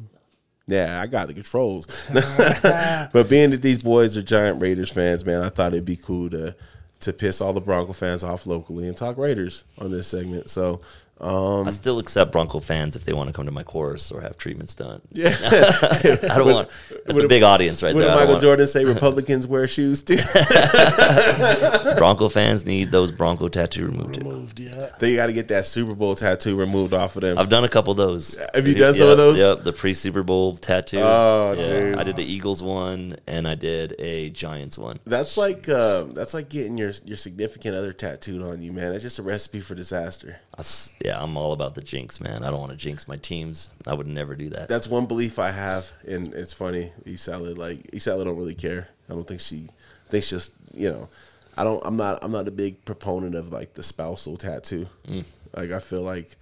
Yeah, I got the controls. but being that these boys are giant Raiders fans, man, I thought it'd be cool to to piss all the Bronco fans off locally and talk Raiders on this segment. So, um, I still accept Bronco fans if they want to come to my course or have treatments done. yeah. I don't want. That's would a big audience right What there. did Michael want- Jordan say? Republicans wear shoes too. Bronco fans need those Bronco tattoo removed. Too. Removed, yeah. they got to get that Super Bowl tattoo removed off of them. I've done a couple of those. Have you done some of those? Yep, the pre Super Bowl tattoo. Oh, Yeah, dude. I did the Eagles one and I did a Giants one. That's like uh, that's like getting your your significant other tattooed on you, man. It's just a recipe for disaster. That's, yeah, I'm all about the jinx, man. I don't want to jinx my teams. I would never do that. That's one belief I have, and it's funny. East Salad, like East Salad, don't really care. I don't think she thinks just you know. I don't. I'm not. I'm not a big proponent of like the spousal tattoo. Mm. Like I feel like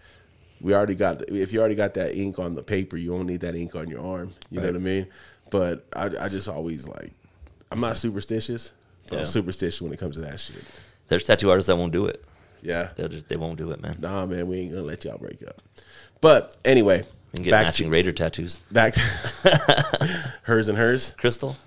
we already got. If you already got that ink on the paper, you don't need that ink on your arm. You know what I mean? But I, I just always like. I'm not superstitious. But Yeah. I'm superstitious when it comes to that shit. There's tattoo artists that won't do it. Yeah. They'll just they won't do it, man. Nah, man, we ain't gonna let y'all break up. But anyway, You can get back matching to Raider tattoos. back to hers and hers. Crystal,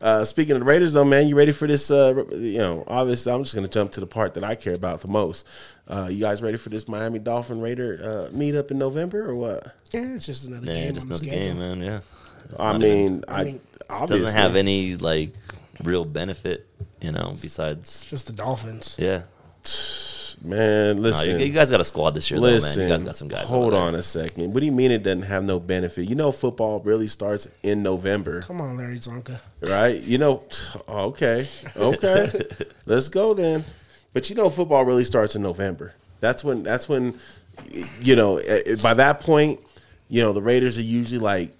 Uh, speaking of the Raiders, though, man, you ready for this? Uh, you know, obviously, I'm just gonna jump to the part that I care about the most. Uh, you guys ready for this Miami Dolphin Raider uh, meetup in November or what? Yeah, it's just another yeah, game just on another schedule. game, man. Yeah, It's I not mean, even- I, mean, obviously doesn't have any like real benefit, you know, besides Just the Dolphins. yeah. Man, No, listen, you, you guys got a squad this year, listen. though, man. You guys got some guys. hold on a second. What do you mean it doesn't have no benefit? You know, football really starts in November. Come on, Larry Csonka. right? You know, okay, okay, let's go then. But you know, football really starts in November. That's when. That's when. You know, eh, eh, by that point, you know the Raiders are usually like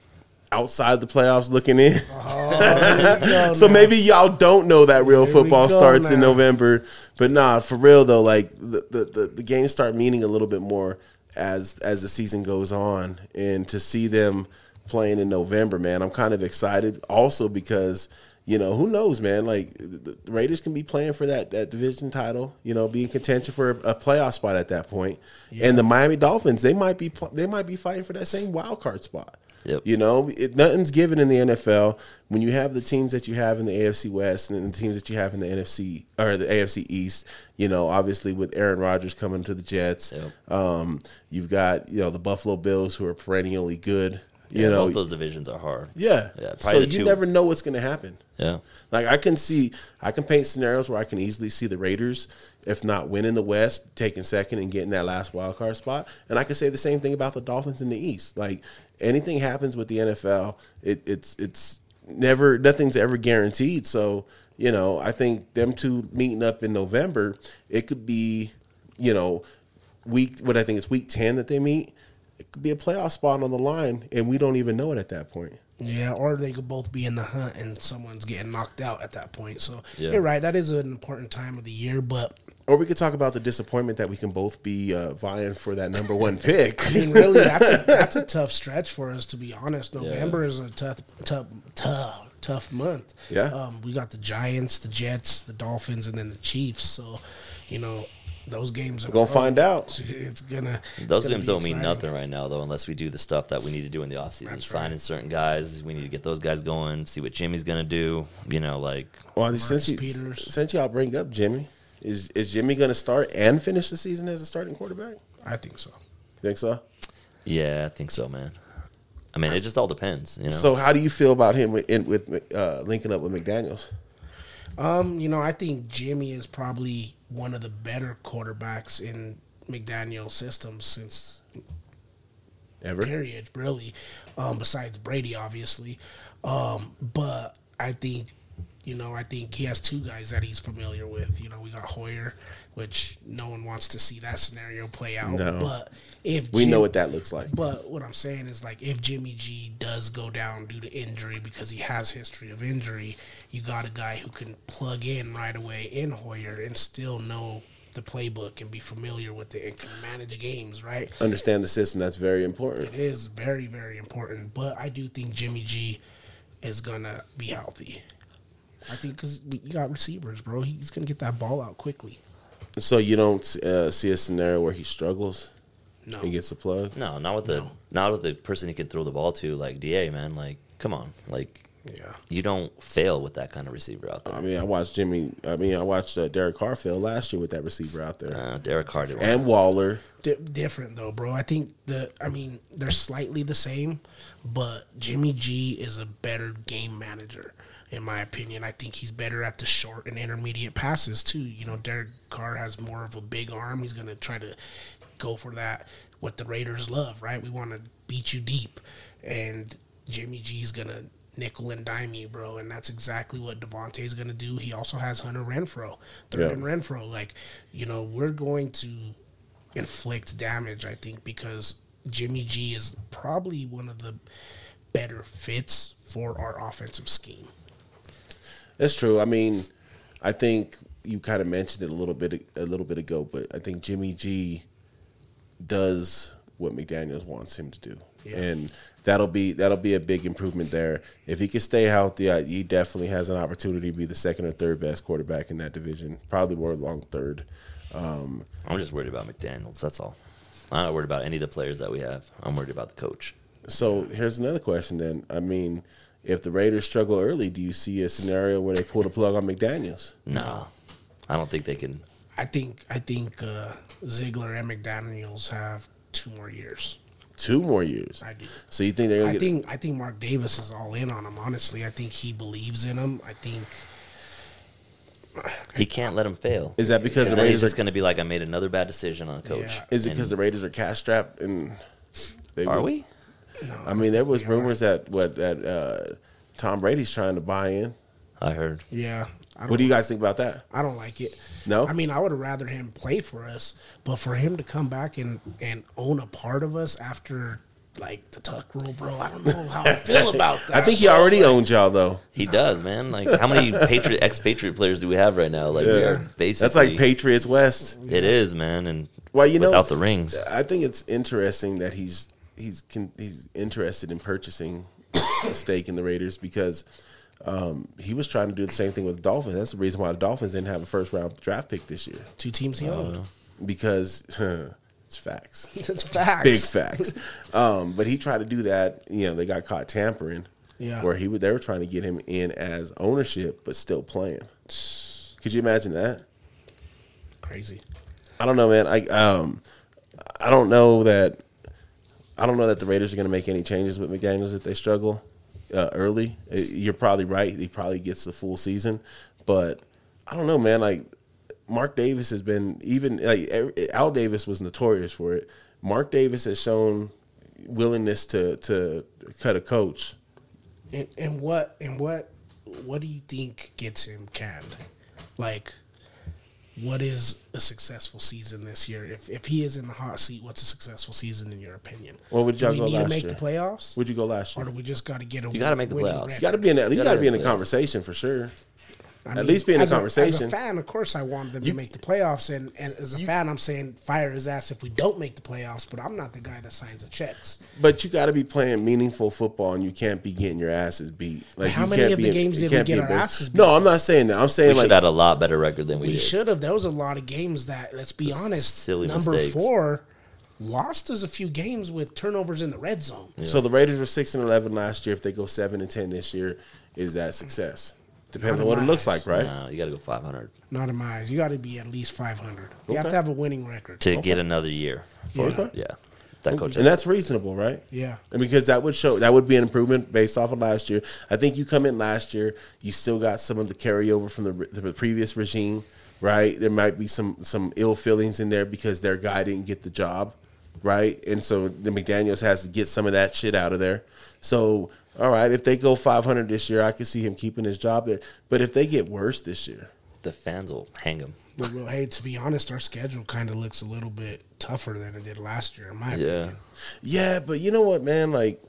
outside the playoffs looking in. No, so no. maybe y'all don't know that real football starts in. November. But nah, for real though, like the, the the the games start meaning a little bit more as as the season goes on, and to see them playing in November, man, I'm kind of excited. Also because you know who knows, man, like the the Raiders can be playing for that that division title, you know, be in contention for a playoff spot at that point. point, and the Miami Dolphins they might be they might be fighting for that same wild card spot. Yep. You know, it, nothing's given in the NFL. When you have the teams that you have in the AFC West and the teams that you have in the NFC or the AFC East, you know, obviously with Aaron Rodgers coming to the Jets, Yep. um, you've got you know the Buffalo Bills who are perennially good. You Yeah, know, both those divisions are hard. yeah. Yeah, so you two- never know what's going to happen. Yeah, Like I can see, I can paint scenarios where I can easily see the Raiders, if not winning the West, taking second and getting that last wild card spot. And I can say the same thing about the Dolphins in the East. Like anything happens with the NFL, it, it's it's never nothing's ever guaranteed. So you know, I think them two meeting up in November, it could be, you know, week what I think it's week ten that they meet. It could be a playoff spot on the line, and we don't even know it at that point. Yeah, or they could both be in the hunt and someone's getting knocked out at that point. So Yeah. you're right. That is an important time of the year, but Or we could talk about the disappointment that we can both be uh, vying for that number one pick. I mean, really, that's a, that's a tough stretch for us to be honest. November is a tough, tough, tough, tough month. Yeah. um, we got the Giants, the Jets, the Dolphins, and then the Chiefs. So, you know, those games are We're gonna find out. It's gonna it's those gonna games don't mean nothing right now, though, unless we do the stuff that we need to do in the offseason. That's Signing right. certain guys, we need to get those guys going. See what Jimmy's gonna do. You know, like Well, since you, Peters. since y'all bring up Jimmy, is is Jimmy going to start and finish the season as a starting quarterback? I think so. You think so? yeah, I think so, man. I mean, it just all depends. You know, So, how do you feel about him with, in, with uh, linking up with McDaniels? Um, you know, I think Jimmy is probably one of the better quarterbacks in McDaniel's system since Ever? period, really. Um, besides Brady, obviously. Um, but I think, you know, I think he has two guys that he's familiar with. You know, we got Hoyer, which no one wants to see that scenario play out. No. But if We Jim- know what that looks like. but what I'm saying is like if Jimmy G does go down due to injury because he has history of injury, you got a guy who can plug in right away in Hoyer and still know the playbook and be familiar with it and can manage games, right? Understand the system. That's very important. It is very, very important. But I do think Jimmy G is gonna be healthy. I think because you got receivers, bro. He's gonna get that ball out quickly. So you don't uh, see a scenario where he struggles No, and gets a plug. No, not with the No. not with the person he can throw the ball to, like Da, man. Like, come on, like yeah, you don't fail with that kind of receiver out there. I mean, I watched Jimmy. I mean, I watched uh, Derek Carr fail last year with that receiver out there, Uh, Derek Carr did and Waller. Di- different though, bro. I think the. I mean, they're slightly the same, but Jimmy G is a better game manager. In my opinion, I think he's better at the short and intermediate passes too. You know, Derek Carr has more of a big arm. He's gonna try to go for that. What the Raiders love, right? We want to beat you deep, and Jimmy G's gonna nickel and dime you, bro. And that's exactly what Davante's gonna do. He also has Hunter Renfrow, third Yeah. and Renfrow. Like, you know, we're going to inflict damage, I think, because Jimmy G is probably one of the better fits for our offensive scheme. That's true. I mean, I think you kind of mentioned it a little bit a little bit ago, but I think Jimmy G does what McDaniels wants him to do, Yeah. and that'll be that'll be a big improvement there. If he can stay healthy, he definitely has an opportunity to be the second or third best quarterback in that division. Probably more along third. Um, I'm just worried about McDaniels. That's all. I'm not worried about any of the players that we have. I'm worried about the coach. so here's another question. Then, I mean, if the Raiders struggle early, do you see a scenario where they pull the plug on McDaniels? No, I don't think they can. I think I think uh, Ziegler and McDaniels have two more years. Two more years. I do. So you think they're gonna I get? think I think Mark Davis is all in on him. Honestly, I think he believes in him. I think He can't let him fail. is that because the And then he's Raiders just are going to be like, I made another bad decision on a coach. Yeah. Is it because the Raiders are cash strapped and they are would- we? No. I mean, there was we are. rumors that what that uh, Tom Brady's trying to buy in. I heard. Yeah. I What do you guys think about that? I don't like it. No? I mean, I would have rather him play for us, but for him to come back and, and own a part of us after like the tuck rule, bro, I don't know how I feel about that. I think he bro. already owns y'all though. He does, man. Like, how many Patriot ex-Patriot players do we have right now? Like, we are basically. That's like Patriots West. It is, man. And Well, you know, without the rings, I think it's interesting that he's he's con- he's interested in purchasing a stake in the Raiders because um, he was trying to do the same thing with the Dolphins. That's the reason why the Dolphins didn't have a first round draft pick this year two teams he owned. because it's facts. It's facts. big facts. Um, but he tried to do that. You know, they got caught tampering. Yeah. Where he would, they were trying to get him in as ownership, but still playing. Could you imagine that? Crazy. I don't know, man. I um, I don't know that. I don't know that the Raiders are going to make any changes with McDaniels if they struggle uh, early. Uh, You're probably right. He probably gets the full season, but I don't know, man. Like Mark Davis has been even like Al Davis was notorious for it. Mark Davis has shown willingness to to cut a coach. And, and what and what what do you think gets him canned? Like, what is a successful season this year? If if he is in the hot seat, what's a successful season in your opinion? Well, would y'all we go need to last make year? the playoffs, Would you go last year? or do we just got to get a? You gotta make the playoffs. record? You got to be in that. You gotta got to be in the in the playoffs. conversation for sure. I At least be in the as a- conversation. as a fan, of course, I want them You- to make the playoffs, and, and as a fan, I'm saying fire his ass if we don't make the playoffs. But I'm not the guy that signs the checks. But you got to be playing meaningful football, and you can't be getting your asses beat. Like How you many can't of be the games you did we can't be get our asses beat? No, I'm not saying that. I'm we saying should like have had a lot better record than we, We should have. There was a lot of games that, let's be honest, silly number mistakes. four lost us a few games with turnovers in the red zone. so. The Raiders were six and eleven last year. If they go seven and ten this year, is that success? Depends on what it looks my like, right? No, you got to go 500 Not in my eyes. You got to be at least 500. You have to have a winning record. to get another year. For, Yeah. yeah. That coach. And that's reasonable, right? Yeah. And because that would show that would be an improvement based off of last year. I think you come in last year, you still got some of the carryover from the, the previous regime, right? There might be some some ill feelings in there because their guy didn't get the job, right? And so the McDaniels has to get some of that shit out of there. So, all right, if they go 500 this year, I can see him keeping his job there. But if they get worse this year, the fans will hang him. But, well, hey, to be honest, our schedule kind of looks a little bit tougher than it did last year, in my Yeah. opinion. yeah, but you know what, man? Like,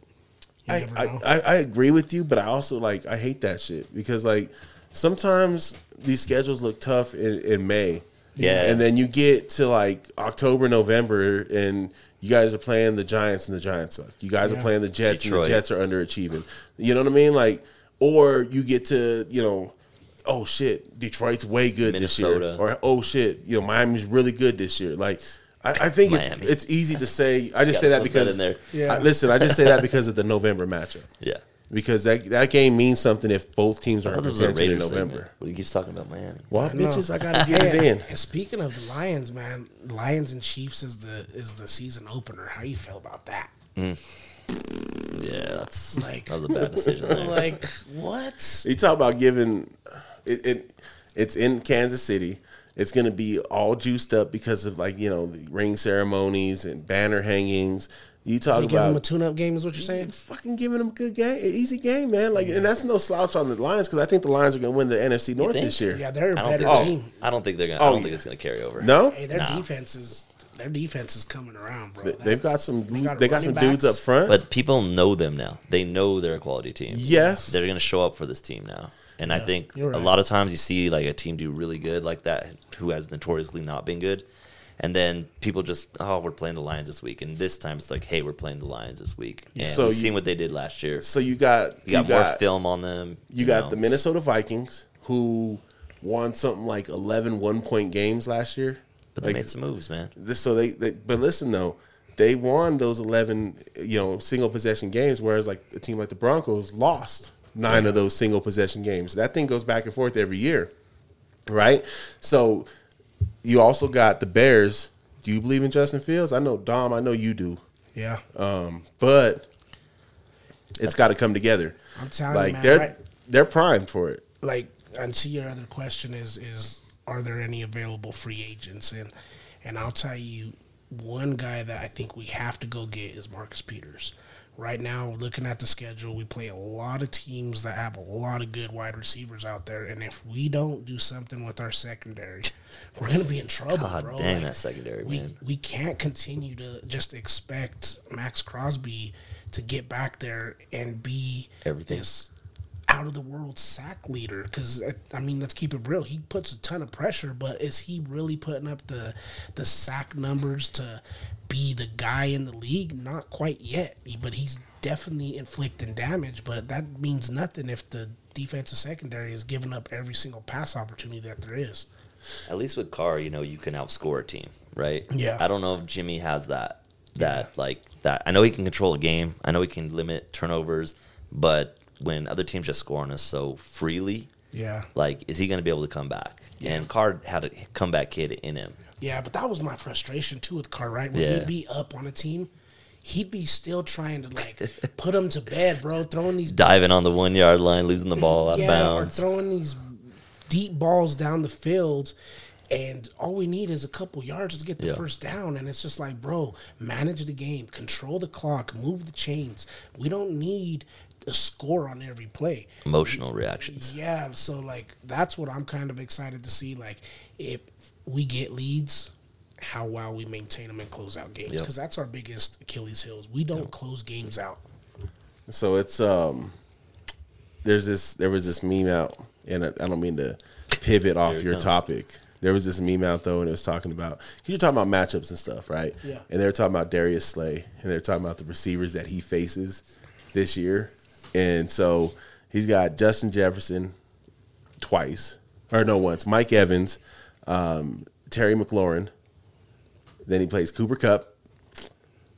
I, I. I, I agree with you, but I also like I hate that shit because like sometimes these schedules look tough in, in May. Yeah. And then you get to like October, November, and you guys are playing the Giants and the Giants suck. You guys are playing the Jets and the Jets are underachieving. You know what I mean? Like, or you get to, you know, oh shit, Detroit's way good this year, or oh shit, you know Miami's really good this year. Like I, I think it's Miami. it's easy to say. I just say that put that because in there. Yeah. I- listen, I just say that because of the November matchup. Yeah. Because that that game means something if both teams are thought in this was contention in November. man. What he keeps talking about Miami. Well, know. bitches, I gotta get it in. and speaking of the Lions, man, Lions and Chiefs is the is the season opener. How you feel about that? Mm. Yeah, that's Like- that was a bad decision there. like what? You talk about giving it, it. It's in Kansas City. It's going to be all juiced up because of like you know the ring ceremonies and banner hangings. You talk You give them a tune-up game, is what you're saying? fucking giving them a good game, an easy game, man. Like, and that's no slouch on the Lions because I think the Lions are going to win the NFC North this year. Yeah, they're a I don't better think Oh. team. I don't think they're gonna. Oh, I don't yeah. think it's gonna carry over. No, Hey, their Nah. defense is their defense is coming around, bro. They, they've got some. They got got, running some dudes up front. But people know them now. They know they're a quality team. yes, They're going to show up for this team now. And I think you're a lot of times you see like a team do really good like that who has notoriously not been good. And then people just, oh, we're playing the Lions this week. And this time it's like, hey, we're playing the Lions this week. And So we've you- seen what they did last year. so you got You got more film on them. You got know. the Minnesota Vikings who won something like 11 one point games last year. But they Like, made some moves, man. this, so they, they, but listen though, they won those 11, you know, single possession games, whereas like a team like the Broncos lost nine of those single possession games. That thing goes back and forth every year, right? So you also got the Bears. Do you believe in Justin Fields? I know Dom. I know you do, yeah, um, but it's got to come together. I'm telling Like you, man. they're right? they're primed for it. like and see your other question is is are there any available free agents and and I'll tell you one guy that I think we have to go get is Marcus Peters. Right now, looking at the schedule, we play a lot of teams that have a lot of good wide receivers out there, and if we don't do something with our secondary, we're gonna be in trouble, God bro. dang Like, that secondary, we, man. we can't continue to just expect Maxx Crosby to get back there and be Everything. this out of the world sack leader because uh, I mean let's keep it real he puts a ton of pressure but is he really putting up the the sack numbers to be the guy in the league not quite yet but he's definitely inflicting damage but that means nothing if the defensive secondary is giving up every single pass opportunity that there is At least with Carr, you know, you can outscore a team, right? Yeah. I don't know if Jimmy has that. That like that. I know he can control a game. I know he can limit turnovers, but when other teams just score on us so freely, yeah like is he going to be able to come back? And Carr had a comeback kid in him. Yeah, but that was my frustration too with Carr, right? When Yeah. he'd be up on a team, he'd be still trying to like put him to bed, bro. Throwing these Diving on the one yard line, losing the ball out of yeah, bounds. or throwing these deep balls down the field, and all we need is a couple yards to get the Yeah. first down. And it's just like, bro, manage the game, control the clock, move the chains. We don't need a score on every play. Emotional reactions. Yeah, so like that's what I'm kind of excited to see. Like if we get leads, how well we maintain them and close out games Yep. because that's our biggest Achilles heels. We don't close games out. So it's um, there's this there was this meme out, and I I don't mean to pivot off your comes. topic. There was this meme out though, and it was talking about you're talking about matchups and stuff, right? Yeah. And they were talking about Darius Slay, and they're talking about the receivers that he faces this year, and so he's got Justin Jefferson twice, or no once, Mike Evans, um, Terry McLaurin. Then he plays Cooper Kupp,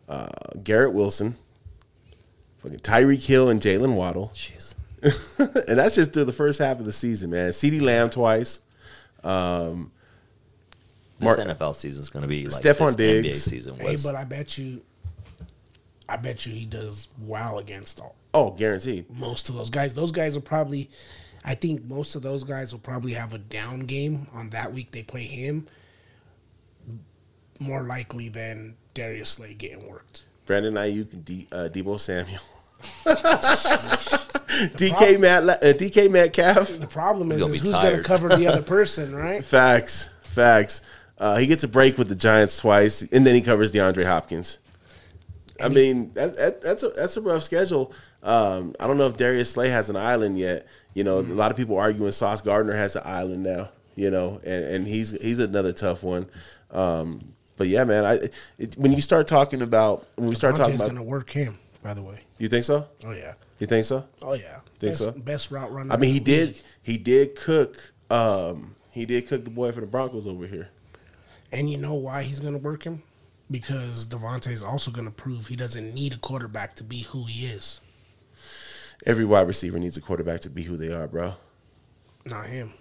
uh, Garrett Wilson, fucking Tyreek Hill, and Jaylen Waddle Jeez. and that's just through the first half of the season, man. CeeDee Lamb twice. Um, This NFL season is going to be like Stefon this NBA Diggs. season Hey, was. but I bet you, I bet you he does well against all, oh, guaranteed. most of those guys. Those guys will probably, I think most of those guys will probably have a down game on that week they play him. More likely than Darius Slay getting worked. Brandon Aiyuk and D, uh, Deebo Samuel. DK Matt, uh, DK Metcalf. The problem is, is who's going to cover the other person, right? Facts, facts. Uh, he gets a break with the Giants twice, and then he covers DeAndre Hopkins. I mean, that, that, that's a that's a rough schedule. Um, I don't know if Darius Slay has an island yet. You know, a lot of people arguing Sauce Gardner has an island now. You know, and, and he's he's another tough one. Um, but yeah, man, I it, when you start talking about when we start talking about going to work him. by the way. You think so? Oh yeah. You think so? Oh yeah. Think best, so? Best route runner. I mean, he the league. did. He did cook. Um, he did cook the boy for the Broncos over here. And you know why he's going to work him? Because Davante is also going to prove he doesn't need a quarterback to be who he is. Every wide receiver needs a quarterback to be who they are, bro. Not him.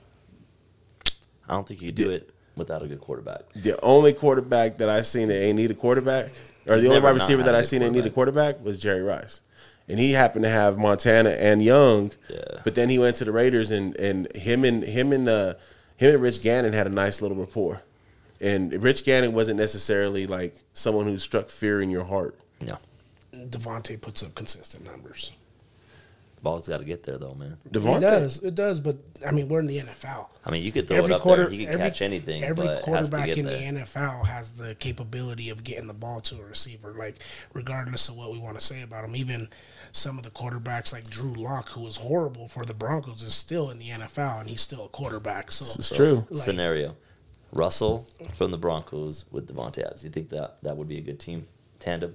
I don't think you could do it without a good quarterback. The only quarterback that I seen that ain't need a quarterback, or He's the only wide receiver that a I good seen that need a quarterback was Jerry Rice, and he happened to have Montana and Young. Yeah. But then he went to the Raiders, and and him and him and uh, him and Rich Gannon had a nice little rapport. And Rich Gannon wasn't necessarily like someone who struck fear in your heart. No. Davante puts up consistent numbers. Ball's got to get there, though, man. Davante, It does. It does. But I mean, we're in the NFL. I mean, you could throw Every it up quarter, there. He can every, catch anything, Every but it has to quarterback get in there. the NFL has the capability of getting the ball to a receiver. Like, regardless of what we want to say about him, even some of the quarterbacks like Drew Lock, who was horrible for the Broncos, is still in the NFL and he's still a quarterback. So it's true. Like- Scenario: Russell from the Broncos with Davante Adams. You think that that would be a good team tandem?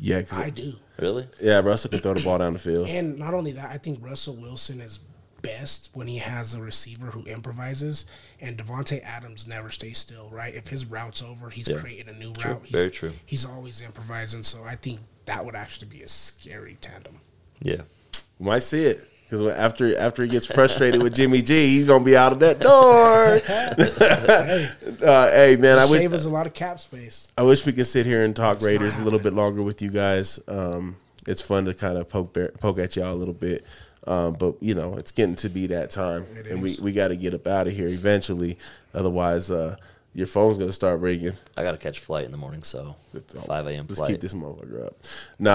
Yeah, 'cause- I do. Really? yeah, Russell can throw the ball down the field. And not only that, I think Russell Wilson is best when he has a receiver who improvises, and Davante Adams never stays still. Right? If his route's over, he's Yeah. creating a new True. route. He's, Very true. He's always improvising, so I think that would actually be a scary tandem. Yeah. We might see it because after after he gets frustrated with Jimmy G, he's gonna be out of that door. uh, hey man, I wish Save us a lot of cap space. I wish we could sit here and talk It's Raiders a little bit longer with you guys. Um, it's fun to kind of poke bear, poke at y'all a little bit, um, but you know it's getting to be that time, It and we, is. we got to get up out of here eventually. Otherwise, uh, your phone's gonna start ringing. I got to catch a flight in the morning, so 5 a.m. Let's flight. keep this motherfucker up. Nah,